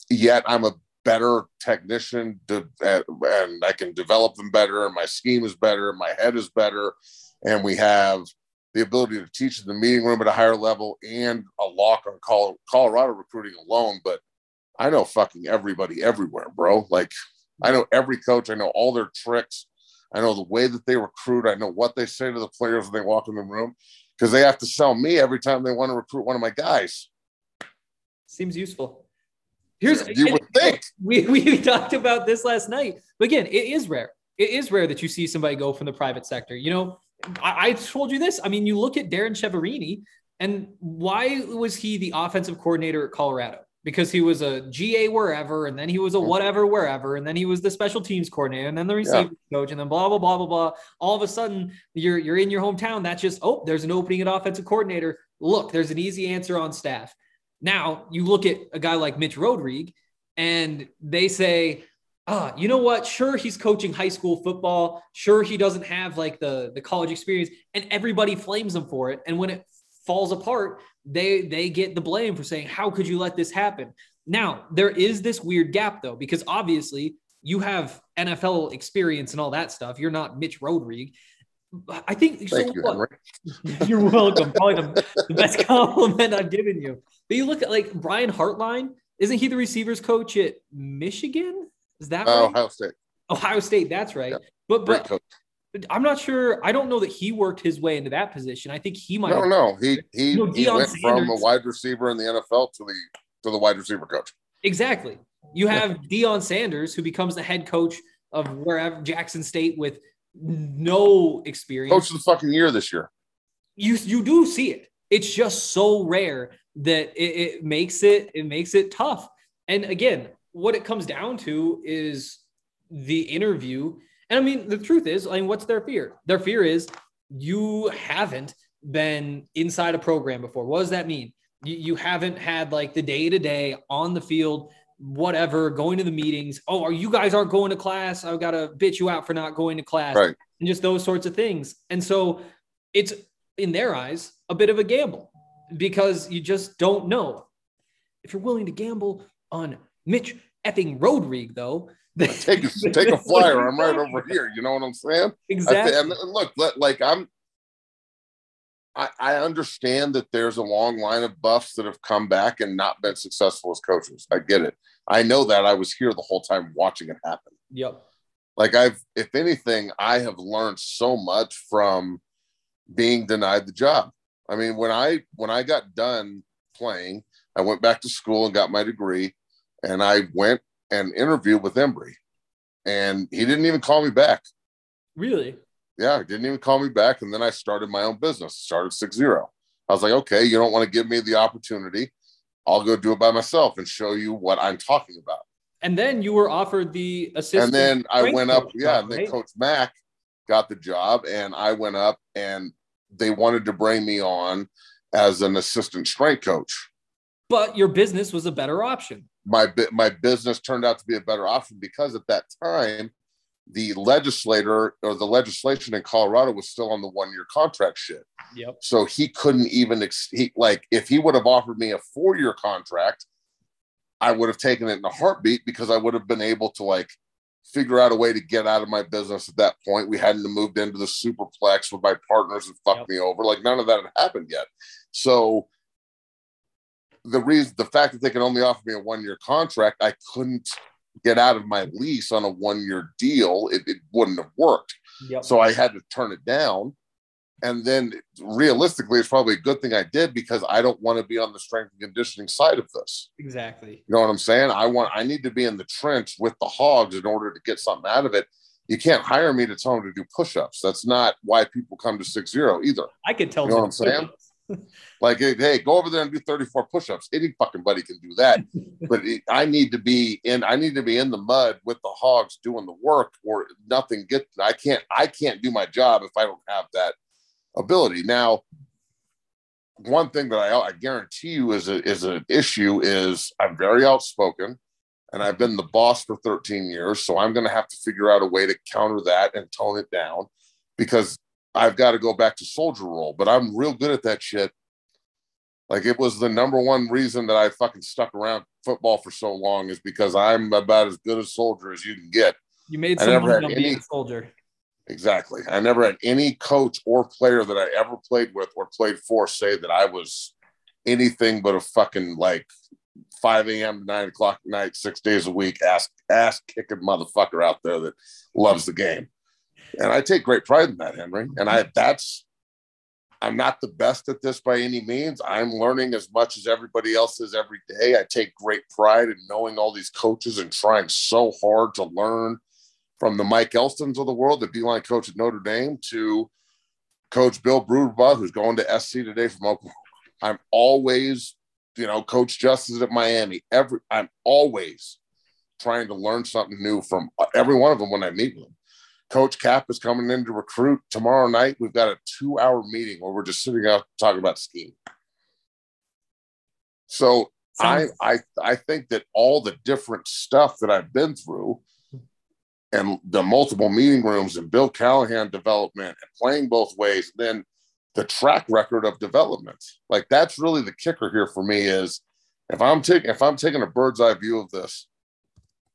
Yet I'm a better technician to, and I can develop them better. And my scheme is better. My head is better. And we have the ability to teach in the meeting room at a higher level and a lock on Colorado recruiting alone. But I know fucking everybody everywhere, bro. Like I know every coach. I know all their tricks. I know the way that they recruit. I know what they say to the players when they walk in the room because they have to sell me every time they want to recruit one of my guys. Seems useful. Here's you would think we, we talked about this last night, but again, it is rare. It is rare that you see somebody go from the private sector. You know, I, I told you this. I mean, you look at Darren Chiaverini, and why was he the offensive coordinator at Colorado? Because he was a GA wherever, and then he was a whatever wherever, and then he was the special teams coordinator, and then the receiver yeah. coach, and then blah blah blah blah blah. All of a sudden, you're you're in your hometown. That's just oh, there's an opening at offensive coordinator. Look, there's an easy answer on staff. Now you look at a guy like Mitch Rodrigue, and they say, ah, you know what? Sure, he's coaching high school football. Sure, he doesn't have like the the college experience, and everybody flames him for it. And when it falls apart, they they get the blame for saying, "How could you let this happen?" Now, there is this weird gap though, because obviously you have NFL experience and all that stuff. You're not Mitch Rodrigue. I think so you, You're welcome. Probably the, the, best compliment I've given you. But you look at like Brian Hartline. Isn't he the receivers coach at Michigan? Is that uh, right? Ohio State? Ohio State. That's right. Yeah. But but I'm not sure. I don't know that he worked his way into that position. I think he might. No, no. He he, you know, he went Sanders. from a wide receiver in the NFL to the to the wide receiver coach. Exactly. You have Deion Sanders, who becomes the head coach of wherever Jackson State with no experience. Coach of the fucking year this year. You you do see it. It's just so rare that it, it makes it it makes it tough. And again, what it comes down to is the interview. And I mean, the truth is, I mean, what's their fear? Their fear is you haven't been inside a program before. What does that mean? You, you haven't had like the day to day on the field, whatever, going to the meetings. Oh, are you guys aren't going to class? I've got to bitch you out for not going to class. Right. And just those sorts of things. And so it's in their eyes a bit of a gamble because you just don't know. If you're willing to gamble on Mitch effing Rodrigue, though. Take a, take a flyer. I'm right over here. You know what I'm saying? Exactly. and look, like I'm, I, I understand that there's a long line of buffs that have come back and not been successful as coaches. I get it. I know that. I was here the whole time watching it happen. Yep. Like I've, if anything, I have learned so much from being denied the job. I mean, when I when I got done playing, I went back to school and got my degree and I went and interview with Embree, and he didn't even call me back. Really? Yeah, he didn't even call me back. And then I started my own business, started six zero. I was like, okay, you don't want to give me the opportunity. I'll go do it by myself and show you what I'm talking about. And then you were offered the assistant. And then I went up, yeah, and then right? Coach Mack got the job, and I went up and they wanted to bring me on as an assistant strength coach. But your business was a better option my my business turned out to be a better option because at that time the legislator or the legislation in Colorado was still on the one year contract shit. Yep. So he couldn't even ex- he, like if he would have offered me a four year contract, I would have taken it in a heartbeat because I would have been able to like figure out a way to get out of my business at that point. We hadn't moved into the superplex with my partners and fucked yep. me over. Like none of that had happened yet. So the reason the fact that they can only offer me a one year contract, I couldn't get out of my lease on a one year deal. It, it wouldn't have worked. Yep. So I had to turn it down. And then realistically, it's probably a good thing I did because I don't want to be on the strength and conditioning side of this. Exactly. You know what I'm saying? I want I need to be in the trench with the hogs in order to get something out of it. You can't hire me to tell them to do push-ups. That's not why people come to six zero either. I could tell you know what I'm saying. Like, hey, go over there and do 34 push-ups. Any fucking buddy can do that. but it, I need to be in. I need to be in the mud with the hogs doing the work, or nothing gets. I can't. I can't do my job if I don't have that ability. Now, one thing that I, I guarantee you is a, is an issue is I'm very outspoken, and I've been the boss for 13 years. So I'm going to have to figure out a way to counter that and tone it down because I've got to go back to soldier role, but I'm real good at that shit. Like it was the number one reason that I fucking stuck around football for so long is because I'm about as good a soldier as you can get. You made some money any, soldier. Exactly. I never had any coach or player that I ever played with or played for say that I was anything but a fucking like 5 a.m. to 9 o'clock night, six days a week, ass ass kicking motherfucker out there that loves the game and I take great pride in that, Henry. And I that's I'm not the best at this by any means. I'm learning as much as everybody else is every day. I take great pride in knowing all these coaches and trying so hard to learn from the Mike Elstons of the world, the D line coach at Notre Dame, to Coach Bill Bedenbaugh, who's going to SC today from Oklahoma. I'm always, you know, Coach Justice at Miami. Every I'm always trying to learn something new from uh, every one of them when I meet them. Coach Cap is coming in to recruit tomorrow night. We've got a two hour meeting where we're just sitting out talking about scheme. So I, I I think that all the different stuff that I've been through and the multiple meeting rooms and Bill Callahan development and playing both ways, then the track record of development. Like that's really the kicker here for me is if I'm taking if I'm taking a bird's eye view of this,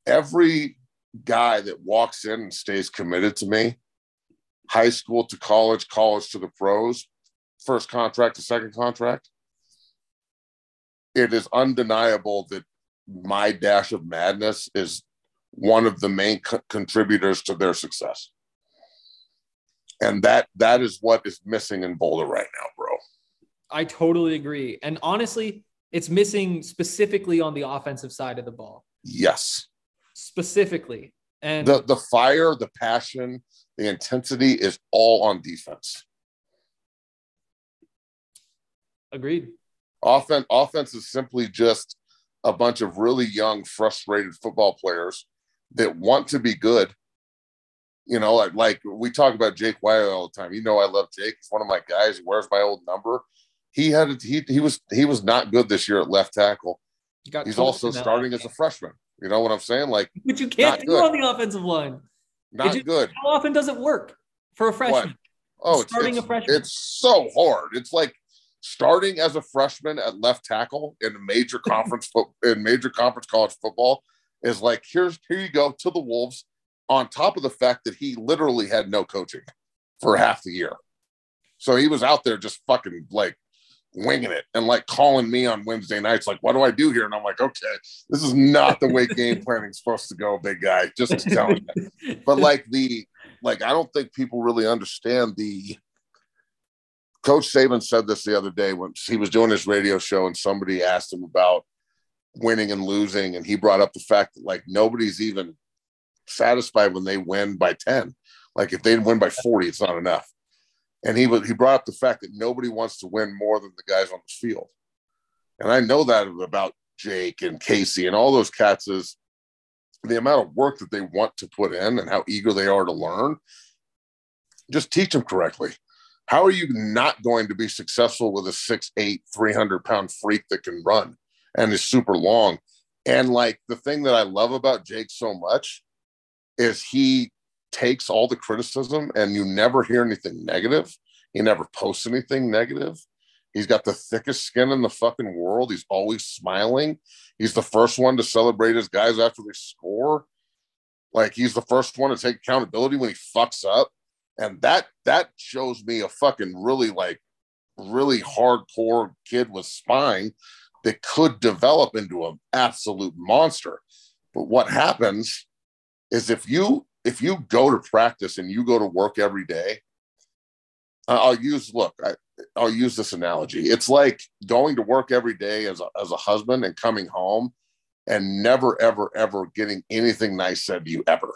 every guy that walks in and stays committed to me, high school to college, college to the pros, first contract to second contract, it is undeniable that my dash of madness is one of the main co- contributors to their success. And that that is what is missing in Boulder right now, bro. I totally agree. And honestly, it's missing specifically on the offensive side of the ball. Yes specifically. And the the fire, the passion, the intensity is all on defense. Agreed. Offense offense is simply just a bunch of really young, frustrated football players that want to be good. You know, like, like we talk about Jake Wiley all the time. You know, I love Jake. He's one of my guys. He wears my old number. He had he he was he was not good this year at left tackle. He's also starting as a freshman. You know what I'm saying? Like, but you can't do good. on the offensive line. Not just, good. How often does it work for a freshman? What? Oh, starting it's, it's, a freshman. It's so hard. It's like starting as a freshman at left tackle in a major conference fo- in major conference college football is like here's here you go to the Wolves. On top of the fact that he literally had no coaching for half the year, so he was out there just fucking like winging it and like calling me on Wednesday nights, like, what do I do here? And I'm like, okay, this is not the way game planning is supposed to go, big guy. Just telling you. But like the like, I don't think people really understand the Coach Saban said this the other day when he was doing his radio show and somebody asked him about winning and losing, and he brought up the fact that like nobody's even satisfied when they win by 10. Like if they win by 40, it's not enough. And he was he brought up the fact that nobody wants to win more than the guys on the field. And I know that about Jake and Casey and all those cats is the amount of work that they want to put in and how eager they are to learn. Just teach them correctly. How are you not going to be successful with a six, eight, 300 pound freak that can run and is super long? And like the thing that I love about Jake so much is he takes all the criticism and you never hear anything negative. He never posts anything negative. He's got the thickest skin in the fucking world. He's always smiling. He's the first one to celebrate his guys after they score. Like he's the first one to take accountability when he fucks up. And that that shows me a fucking really like really hardcore kid with spine that could develop into an absolute monster. But what happens is if you if you go to practice and you go to work every day, I'll use look, I, will use this analogy. It's like going to work every day as a, as a husband and coming home and never, ever, ever getting anything nice said to you ever.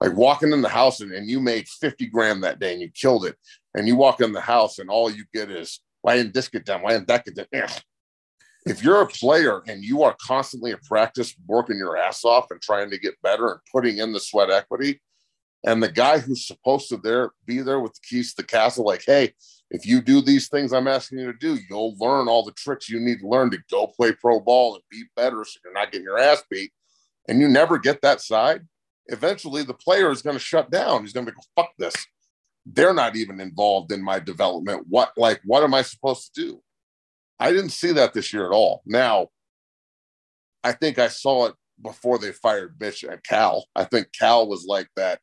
Like walking in the house and, and you made 50 grand that day and you killed it. And you walk in the house and all you get is why didn't this get done? Why didn't that get done? Eh. If you're a player and you are constantly at practice working your ass off and trying to get better and putting in the sweat equity, and the guy who's supposed to there be there with the keys to the castle, like, hey, if you do these things I'm asking you to do, you'll learn all the tricks you need to learn to go play pro ball and be better so you're not getting your ass beat. And you never get that side. Eventually, the player is going to shut down. He's going to be go, fuck this. They're not even involved in my development. What, like, what am I supposed to do? I didn't see that this year at all. Now, I think I saw it before they fired Mitch at Cal. I think Cal was like that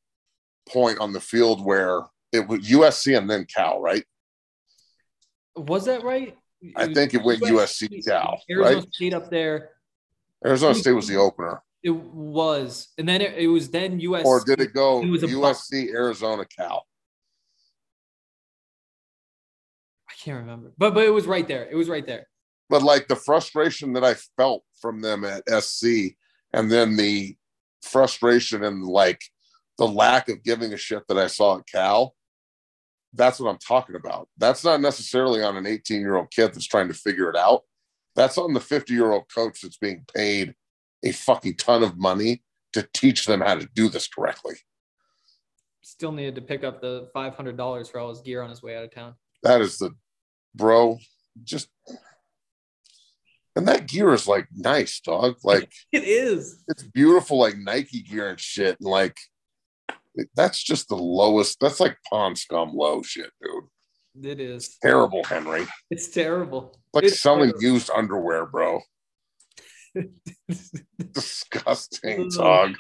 point on the field where it was USC and then Cal, right? Was that right? I think it went USC, USC Cal. Arizona right? State up there. Arizona State was the opener. It was, and then it, it was then USC. Or did it go it USC, Arizona, Cal? Can't remember, but but it was right there. It was right there. But like the frustration that I felt from them at SC, and then the frustration and like the lack of giving a shit that I saw at Cal, that's what I'm talking about. That's not necessarily on an 18 year old kid that's trying to figure it out. That's on the 50 year old coach that's being paid a fucking ton of money to teach them how to do this correctly. Still needed to pick up the $500 for all his gear on his way out of town. That is the bro, just and that gear is like nice, dog. Like it is. It's beautiful, like Nike gear and shit. And like that's just the lowest. That's like pond scum low shit, dude. It is it's terrible, Henry. It's terrible. Like it's selling terrible. used underwear, bro. Disgusting, mm. dog.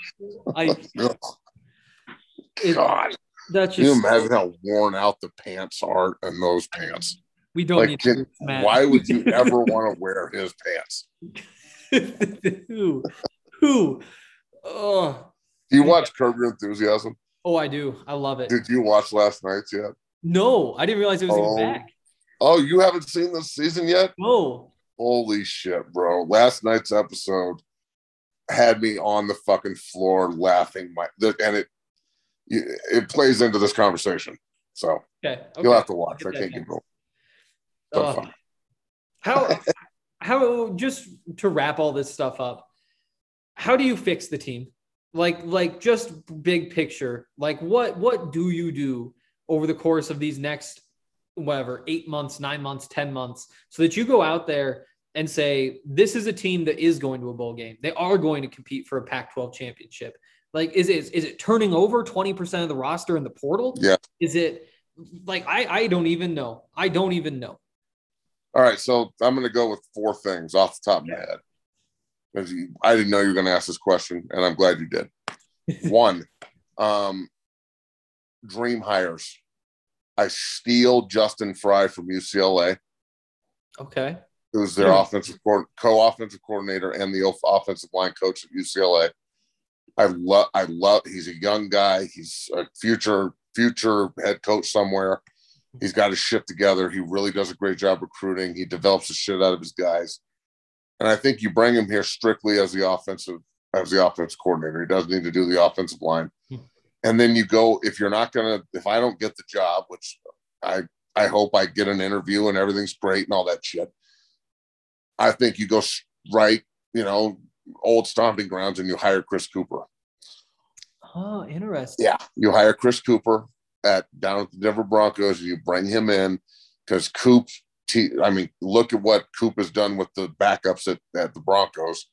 I. God. That's just. Can you imagine how worn out the pants are in those pants? We don't like, need can, Why would you ever want to wear his pants? Who? Who? Oh. Do you watch Curb Your Enthusiasm? Oh, I do. I love it. Did you watch last night's yet? No, I didn't realize it was oh. even back. Oh, you haven't seen this season yet? No. Holy shit, bro. Last night's episode had me on the fucking floor laughing my and it it plays into this conversation. So okay, okay. you'll have to watch. I can't give you uh, how how just to wrap all this stuff up, how do you fix the team? Like like just big picture. Like what what do you do over the course of these next whatever, 8 months, 9 months, 10 months so that you go out there and say this is a team that is going to a bowl game. They are going to compete for a Pac-12 championship. Like is it is it turning over 20% of the roster in the portal? Yeah. Is it like I I don't even know. I don't even know. All right, so I'm going to go with four things off the top of my head. Because I didn't know you were going to ask this question, and I'm glad you did. One, um, dream hires. I steal Justin Frye from UCLA. Okay. Who's their yeah. offensive co-offensive coordinator and the offensive line coach at UCLA. I love. I love. He's a young guy. He's a future future head coach somewhere. He's got his shit together. He really does a great job recruiting. He develops the shit out of his guys. And I think you bring him here strictly as the offensive as the offense coordinator. He doesn't need to do the offensive line. Hmm. And then you go if you're not gonna if I don't get the job, which I I hope I get an interview and everything's great and all that shit. I think you go right, you know, old stomping grounds and you hire Chris Kuper. Oh, interesting. Yeah, you hire Chris Kuper at down at the Denver Broncos. You bring him in because Coop. I mean, look at what Coop has done with the backups at, at the Broncos,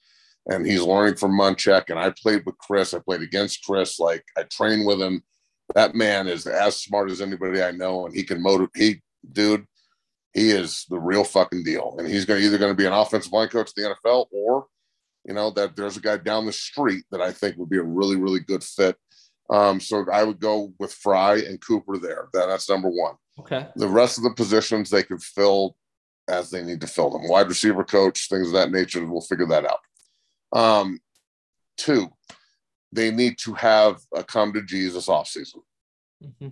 and he's learning from Munchak. And I played with Chris. I played against Chris. Like I trained with him. That man is as smart as anybody I know, and he can motivate. He, dude, he is the real fucking deal. And he's going to either going to be an offensive line coach in the NFL, or you know that there's a guy down the street that I think would be a really, really good fit um, so I would go with Frye and Kuper there. That, that's number one. Okay. The rest of the positions they could fill as they need to fill them. Wide receiver coach, things of that nature. We'll figure that out. Um, two, they need to have a come to Jesus off season. Mm-hmm.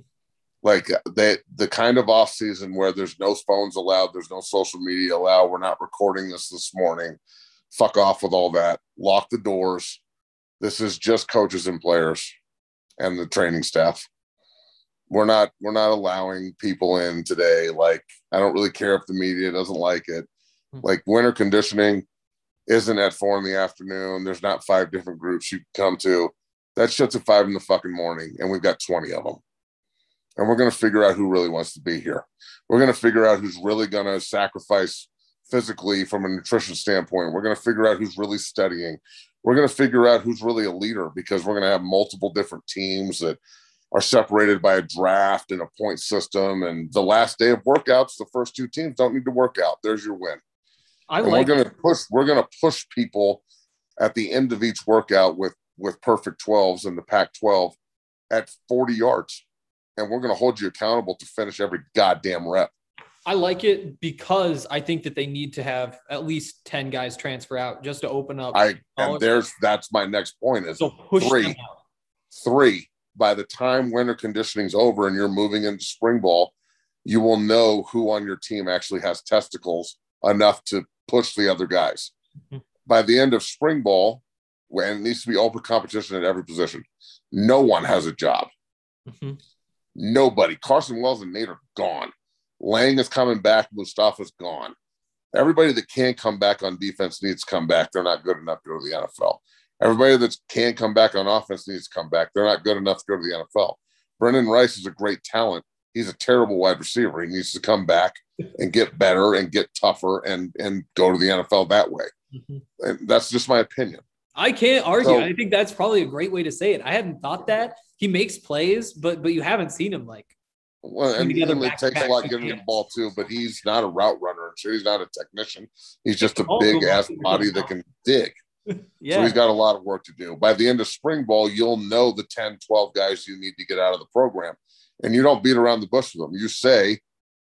Like they, the kind of off season where there's no phones allowed, there's no social media allowed. We're not recording this this morning. Fuck off with all that. Lock the doors. This is just coaches and players and the training staff. We're not we're not allowing people in today. Like I don't really care if the media doesn't like it. Hmm. Like winter conditioning isn't at four in the afternoon. There's not five different groups you come to. That shuts at five in the fucking morning, and we've got 20 of them. And we're going to figure out who really wants to be here. We're going to figure out who's really going to sacrifice physically from a nutrition standpoint. We're going to figure out who's really studying we're going to figure out who's really a leader because we're going to have multiple different teams that are separated by a draft and a point system. And the last day of workouts, the first two teams don't need to work out. There's your win. I and like we're going to push. We're going to push people at the end of each workout with with perfect 12s in the Pac-12 at 40 yards, and we're going to hold you accountable to finish every goddamn rep. I like it because I think that they need to have at least 10 guys transfer out just to open up. I and there's that's my next point is so three, three by the time winter conditioning's over and you're moving into spring ball, you will know who on your team actually has testicles enough to push the other guys. Mm-hmm. By the end of spring ball, when it needs to be open competition at every position, no one has a job. Mm-hmm. Nobody. Carson Wells and Nate are gone. Lang is coming back. Mustafa's gone. Everybody that can't come back on defense needs to come back. They're not good enough to go to the NFL. Everybody that can come back on offense needs to come back. They're not good enough to go to the NFL. Brendan Rice is a great talent. He's a terrible wide receiver. He needs to come back and get better and get tougher and and go to the NFL that way. Mm-hmm. And that's just my opinion. I can't argue. So, I think that's probably a great way to say it. I hadn't thought that. He makes plays, but but you haven't seen him like well, and he takes a lot getting the ball too, but he's not a route runner. So he's not a technician. He's just a big ass body that can dig. yeah. So he's got a lot of work to do. By the end of spring ball, you'll know the 10, 12 guys you need to get out of the program. And you don't beat around the bush with them. You say,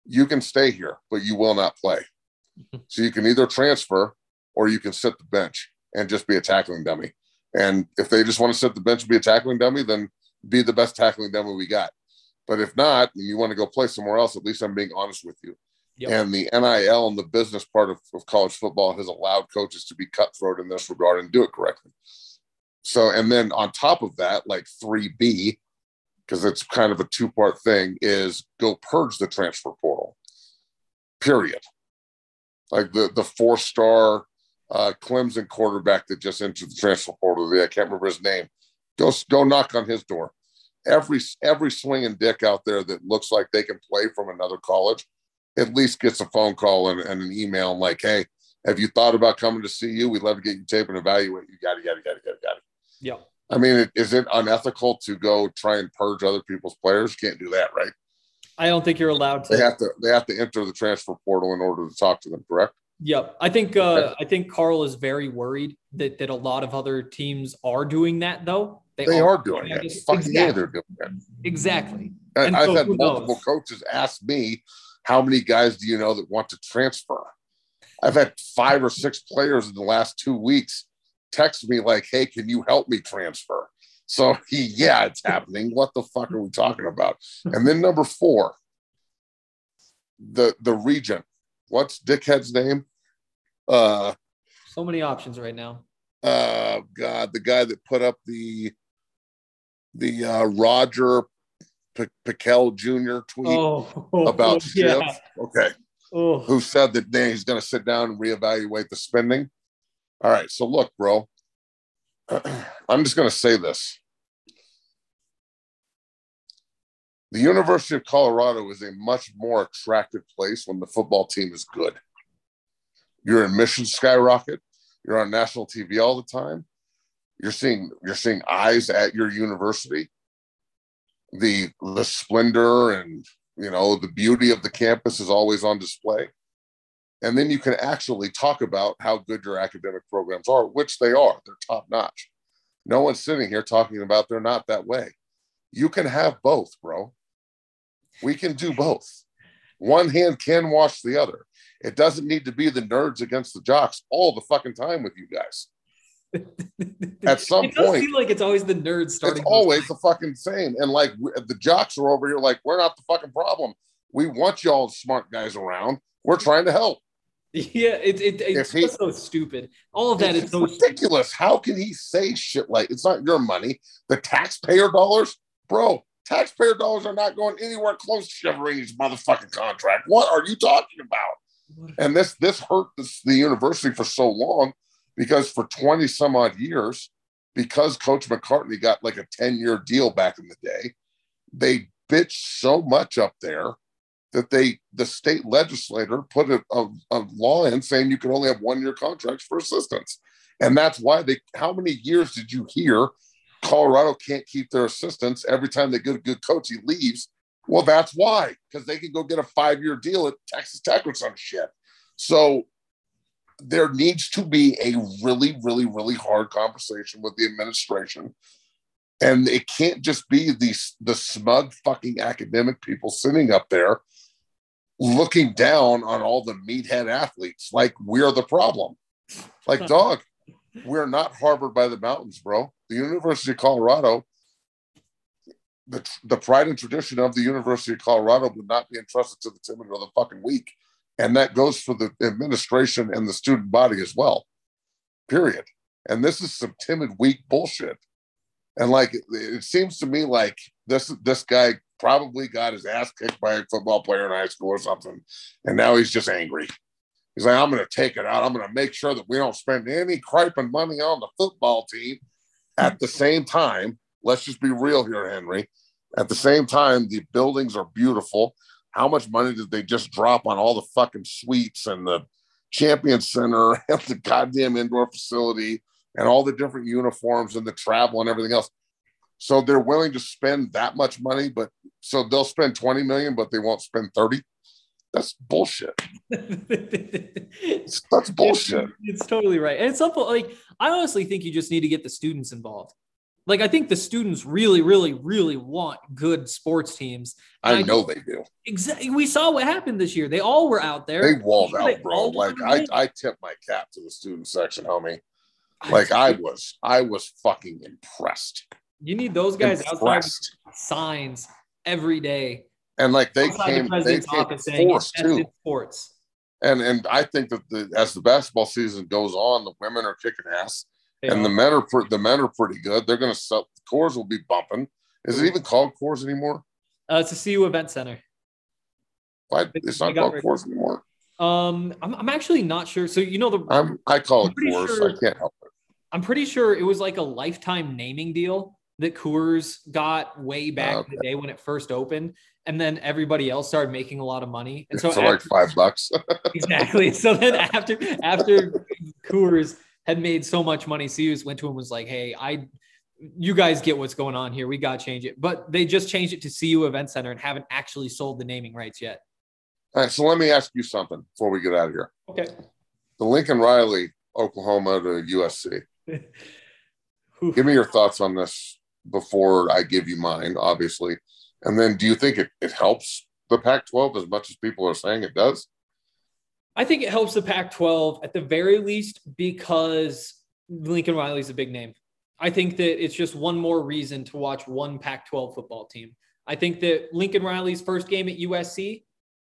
you can stay here, but you will not play. so you can either transfer or you can sit the bench and just be a tackling dummy. And if they just want to sit the bench and be a tackling dummy, then be the best tackling dummy we got. But if not, and you want to go play somewhere else, at least I'm being honest with you. Yep. And the NIL and the business part of, of college football has allowed coaches to be cutthroat in this regard and do it correctly. So, and then on top of that, like 3B, because it's kind of a two part thing, is go purge the transfer portal, period. Like the, the four star uh, Clemson quarterback that just entered the transfer portal, I can't remember his name. Go, go knock on his door every every swinging dick out there that looks like they can play from another college at least gets a phone call and, and an email and like, hey, have you thought about coming to see you? We'd love to get you tape and evaluate you. Got it, got it, got it, got it, got it. Yeah. I mean, is it unethical to go try and purge other people's players? Can't do that, right? I don't think you're allowed to. They have to. They have to enter the transfer portal in order to talk to them. Correct. Yep. I think. Uh, I think Karl is very worried that that a lot of other teams are doing that, though. They, they are, doing it. Fucking exactly. yeah, they're doing it. Exactly. And, I've so had multiple knows? coaches ask me, how many guys do you know that want to transfer? I've had five or six players in the last two weeks text me like, hey, can you help me transfer? So yeah, it's happening. What the fuck are we talking about? And then number four, the the regent. What's Dickhead's name? Uh so many options right now. Uh God, the guy that put up the the uh, Roger P- Pickell Jr. tweet oh, about yeah. Okay. Oh. Who said that then he's going to sit down and reevaluate the spending? All right. So look, bro, I'm just going to say this. The University of Colorado is a much more attractive place when the football team is good. Your admissions skyrocket. You're on national TV all the time. You're seeing you're seeing eyes at your university. The the splendor and you know the beauty of the campus is always on display. And then you can actually talk about how good your academic programs are, which they are. They're top notch. No one's sitting here talking about they're not that way. You can have both, bro. We can do both. One hand can wash the other. It doesn't need to be the nerds against the jocks all the fucking time with you guys. At some it point, seem like it's always the nerds starting. It's always the fucking same, and like the jocks are over here, like we're not the fucking problem. We want y'all smart guys around. We're trying to help. Yeah, it, it, it's he, so stupid. All of that is so ridiculous. Stupid. How can he say shit like it's not your money, the taxpayer dollars, bro? Taxpayer dollars are not going anywhere close to Chiaverini's motherfucking contract. What are you talking about? And this this hurt this, the university for so long because for 20 some odd years, because Coach McCartney got like a 10 year deal back in the day, they bitched so much up there that they, the state legislator put a, a, a law in saying you can only have one year contracts for assistants. And that's why they, how many years did you hear Colorado can't keep their assistants every time they get a good coach, he leaves? Well, that's why, because they can go get a five year deal at Texas Tech or some shit. So there needs to be a really, really, really hard conversation with the administration. And it can't just be these the smug fucking academic people sitting up there looking down on all the meathead athletes like we're the problem. Like, dog, we're not Harvard by the mountains, bro. The University of Colorado the, the pride and tradition of the University of Colorado would not be entrusted to the timid or the fucking weak. And that goes for the administration and the student body as well. Period. And this is some timid, weak bullshit. And like it, seems to me like this this guy probably got his ass kicked by a football player in high school or something, and now he's just angry. He's like, I'm going to take it out. I'm going to make sure that we don't spend any criping money on the football team. At the same time, let's just be real here, Henry. At the same time, the buildings are beautiful. How much money did they just drop on all the fucking suites and the champion center and the goddamn indoor facility and all the different uniforms and the travel and everything else? So they're willing to spend that much money, but so they'll spend 20 million, but they won't spend 30. That's bullshit. That's bullshit. It's, it's, totally right. And it's something like I honestly think you just need to get the students involved. Like I think the students really, really, really want good sports teams. I, I know they do. Exactly. We saw what happened this year. They all were out there. They walled out, bro. Like I, I tip my cap to the student section, homie. Like I was, I was fucking impressed. You need those guys impressed. outside signs every day and like they came, the they came force too. Sports. And and I think that the, as the basketball season goes on, the women are kicking ass, they and are. the men are the men are pretty good. They're going to sell. Coors will be bumping. Is it even called Coors anymore? Uh, it's a CU Event Center. Why it's not called Coors anymore? Um, I'm, I'm actually not sure. So you know the I'm I call it Coors. Sure, I can't help it. I'm pretty sure it was like a lifetime naming deal that Coors got way back okay. in the day when it first opened and then everybody else started making a lot of money. And so for after, like five bucks. exactly. So then after after Coors had made so much money, Sears went to him was like, "Hey, I, you guys get what's going on here. We got to change it." But they just changed it to CU Event Center and haven't actually sold the naming rights yet. All right. So let me ask you something before we get out of here. Okay. The Lincoln Riley, Oklahoma to USC. Give me your thoughts on this before I give you mine, obviously. And then do you think it, it helps the Pac 12 as much as people are saying it does? I think it helps the Pac 12 at the very least because Lincoln Riley's a big name. I think that it's just one more reason to watch one Pac 12 football team. I think that Lincoln Riley's first game at USC,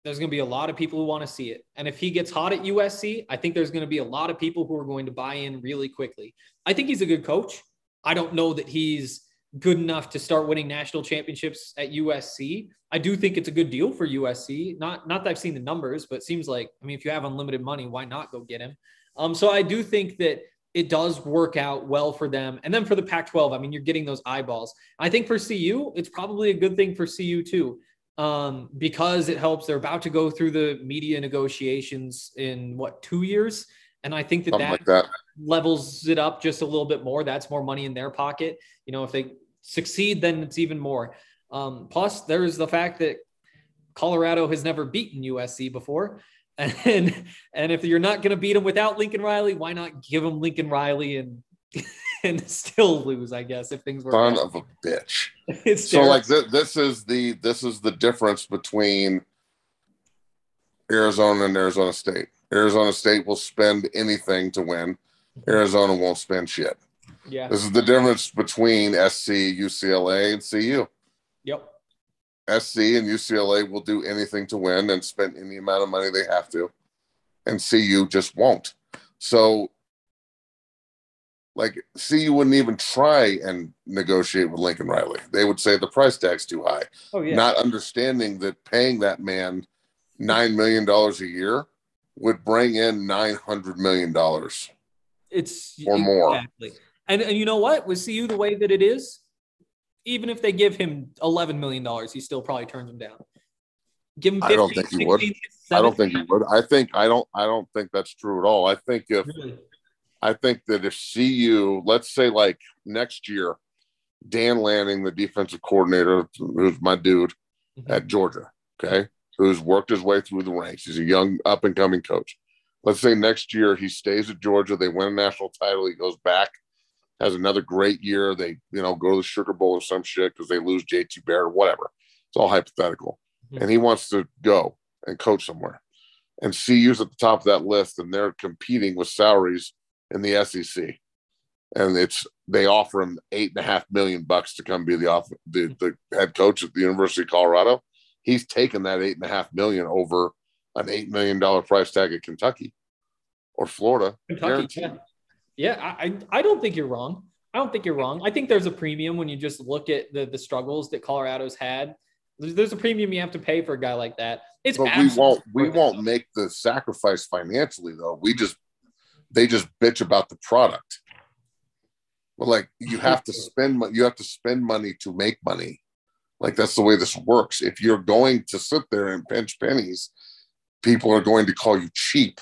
there's going to be a lot of people who want to see it. And if he gets hot at USC, I think there's going to be a lot of people who are going to buy in really quickly. I think he's a good coach. I don't know that he's good enough to start winning national championships at USC. I do think it's a good deal for USC. Not not that I've seen the numbers, but seems like I mean, if you have unlimited money, why not go get him? Um, so I do think that it does work out well for them. And then for the Pac-12, I mean, you're getting those eyeballs. I think for CU, it's probably a good thing for CU too, um, because it helps. They're about to go through the media negotiations in what two years, and I think that that, like that levels it up just a little bit more. That's more money in their pocket. You know, if they succeed, then it's even more. Um, plus, there's the fact that Colorado has never beaten USC before. And and if you're not going to beat them without Lincoln Riley, why not give them Lincoln Riley and and still lose? I guess if things were son of a bitch. it's so like th- this is the this is the difference between Arizona and Arizona State. Arizona State will spend anything to win. Arizona won't spend shit. Yeah. This is the difference between SC, UCLA, and CU. Yep. SC and UCLA will do anything to win and spend any amount of money they have to, and CU just won't. So, like, CU wouldn't even try and negotiate with Lincoln Riley. They would say the price tag's too high. Oh, yeah. Not understanding that paying that man $9 million a year would bring in $900 million. It's or more. Exactly. And, and you know what? With CU the way that it is, even if they give him $11 million, he still probably turns them down. Give him 50, I don't think 16, he would. I don't think he would. I think I don't I don't think that's true at all. I think if really? I think that if CU, let's say like next year, Dan Lanning, the defensive coordinator, who's my dude mm-hmm. at Georgia, okay, who's worked his way through the ranks. He's a young up and coming coach. Let's say next year he stays at Georgia, they win a national title, he goes back has another great year. They, you know, go to the Sugar Bowl or some shit because they lose JT Barrett or whatever. It's all hypothetical. Mm-hmm. And he wants to go and coach somewhere. And CU's at the top of that list, and they're competing with salaries in the SEC. and it's they offer him eight and a half million bucks to come be the off the, the head coach at the University of Colorado. He's taken that eight and a half million over an eight million dollar price tag at Kentucky or Florida. Kentucky, yeah, yeah I, I don't think you're wrong. I don't think you're wrong. I think there's a premium when you just look at the the struggles that Colorado's had. There's, there's a premium you have to pay for a guy like that. It's but we won't we won't make the sacrifice financially though. We just they just bitch about the product. Well, like you have to spend you have to spend money to make money. Like that's the way this works. If you're going to sit there and pinch pennies, people are going to call you cheap,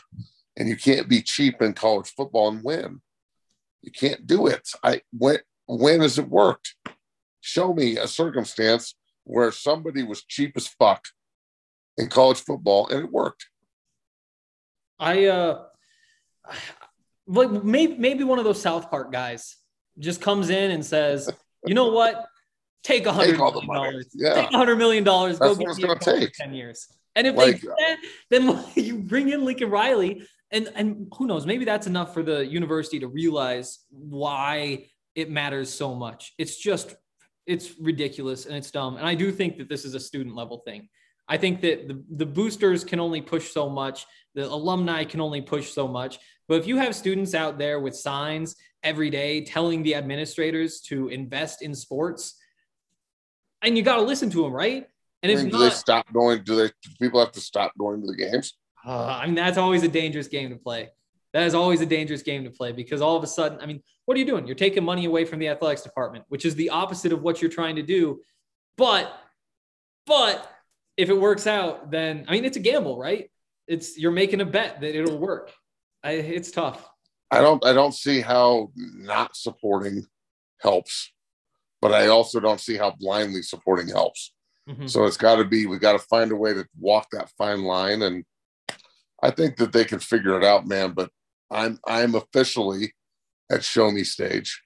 and you can't be cheap in college football and win. You can't do it. I when when has it worked? Show me a circumstance where somebody was cheap as fuck in college football and it worked. I uh like maybe maybe one of those South Park guys just comes in and says, you know what? Take a hundred million dollars. Yeah. Take a hundred million dollars. Go get me a take. ten years. And if like, they that, then you bring in Lincoln Riley and and who knows maybe that's enough for the university to realize why it matters so much. It's just it's ridiculous and it's dumb. And i do think that this is a student level thing. I think that the, the boosters can only push so much. The alumni can only push so much. But if you have students out there with signs every day telling the administrators to invest in sports and you got to listen to them right? And if do not, they stop going do they do people have to stop going to the games uh, I mean, that's always a dangerous game to play. That is always a dangerous game to play because all of a sudden, I mean, what are you doing? You're taking money away from the athletics department, which is the opposite of what you're trying to do. But, but if it works out, then I mean, it's a gamble, right? It's you're making a bet that it'll work. I, it's tough. I don't, I don't see how not supporting helps, but I also don't see how blindly supporting helps. Mm-hmm. So it's got to be, we got to find a way to walk that fine line and I think that they can figure it out, man. But I'm I'm officially at show me stage.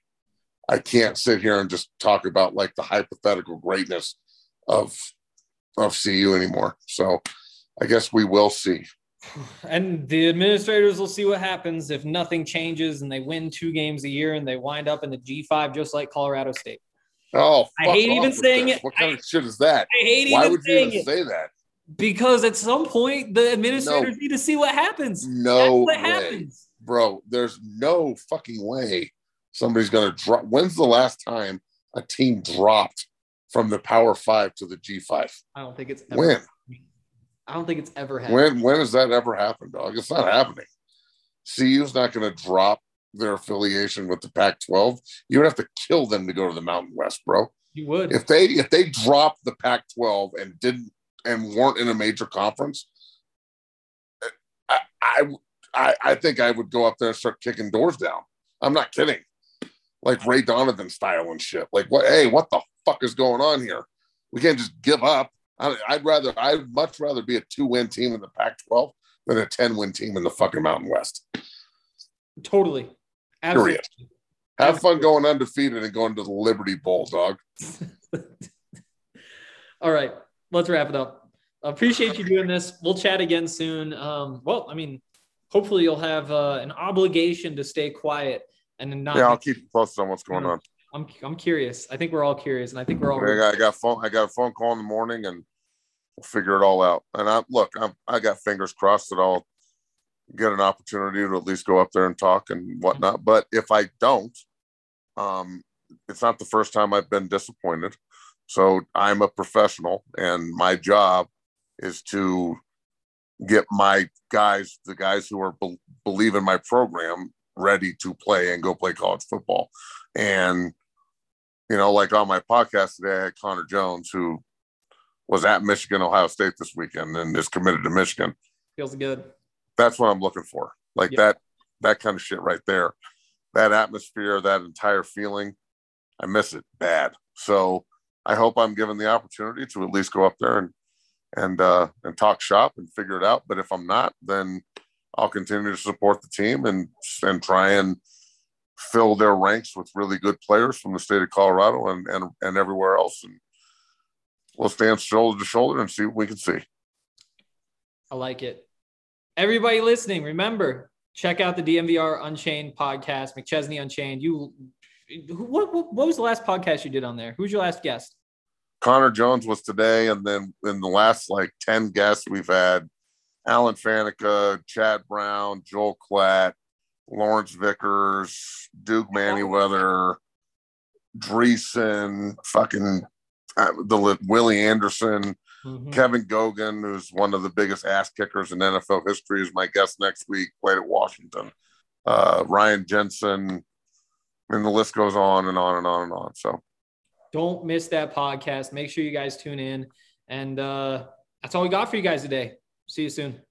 I can't sit here and just talk about like the hypothetical greatness of of CU anymore. So I guess we will see. And the administrators will see what happens if nothing changes and they win two games a year and they wind up in the G5 just like Colorado State. Oh, I hate even saying it. What kind I, of shit is that? I hate Why even would you even say that? Because at some point the administrators no, need to see what happens. No what way. happens. Bro, there's no fucking way somebody's gonna drop. When's the last time a team dropped from the power five to the G5? I don't think it's ever when. Happened. I don't think it's ever happened. When when has that ever happened, dog? It's not happening. CU's not gonna drop their affiliation with the Pac-12. You would have to kill them to go to the Mountain West, bro. You would. If they if they dropped the Pac-12 and didn't and weren't in a major conference, I, I, I think I would go up there and start kicking doors down. I'm not kidding. Like Ray Donovan style and shit. Like what? Hey, what the fuck is going on here? We can't just give up. I, would rather, I'd much rather be a two win team in the Pac 12 than a 10 win team in the fucking Mountain West. Totally. Absolutely. Period. Have Absolutely. fun going undefeated and going to the Liberty Bowl, dog. All right let's wrap it up. Appreciate you doing this. We'll chat again soon. Um, well, I mean, hopefully you'll have uh, an obligation to stay quiet and not. Yeah, I'll keep you posted on what's going on. I'm I'm curious. I think we're all curious, and I think we're all. I got, I got phone. I got a phone call in the morning, and we'll figure it all out. And I look, I'm, I got fingers crossed that I'll get an opportunity to at least go up there and talk and whatnot. But if I don't, um, it's not the first time I've been disappointed. So I'm a professional, and my job is to get my guys, the guys who are be- believe in my program, ready to play and go play college football. And you know, like on my podcast today, I had Connor Jones, who was at Michigan, Ohio State this weekend, and is committed to Michigan. Feels good. That's what I'm looking for. Like that, that kind of shit right there. That atmosphere, that entire feeling, I miss it bad. So I hope I'm given the opportunity to at least go up there and and uh, and talk shop and figure it out. But if I'm not, then I'll continue to support the team and and try and fill their ranks with really good players from the state of Colorado and and, and everywhere else. And we'll stand shoulder to shoulder and see what we can see. I like it. Everybody listening, remember check out the DMVR Unchained podcast, McChesney Unchained. You, what, what, what was the last podcast you did on there? Who's your last guest? Connor Jones was today, and then in the last like ten guests we've had Alan Faneca, Chad Brown, Joel Klatt, Lawrence Vickers, Duke Manyweather, Dreesen, fucking uh, the Willie Anderson, mm-hmm. Kevin Gogan, who's one of the biggest ass kickers in NFL history, is my guest next week. Played at Washington. Uh, Ryan Jensen, and the list goes on and on and on and on. So don't miss that podcast. Make sure you guys tune in. And uh, that's all we got for you guys today. See you soon.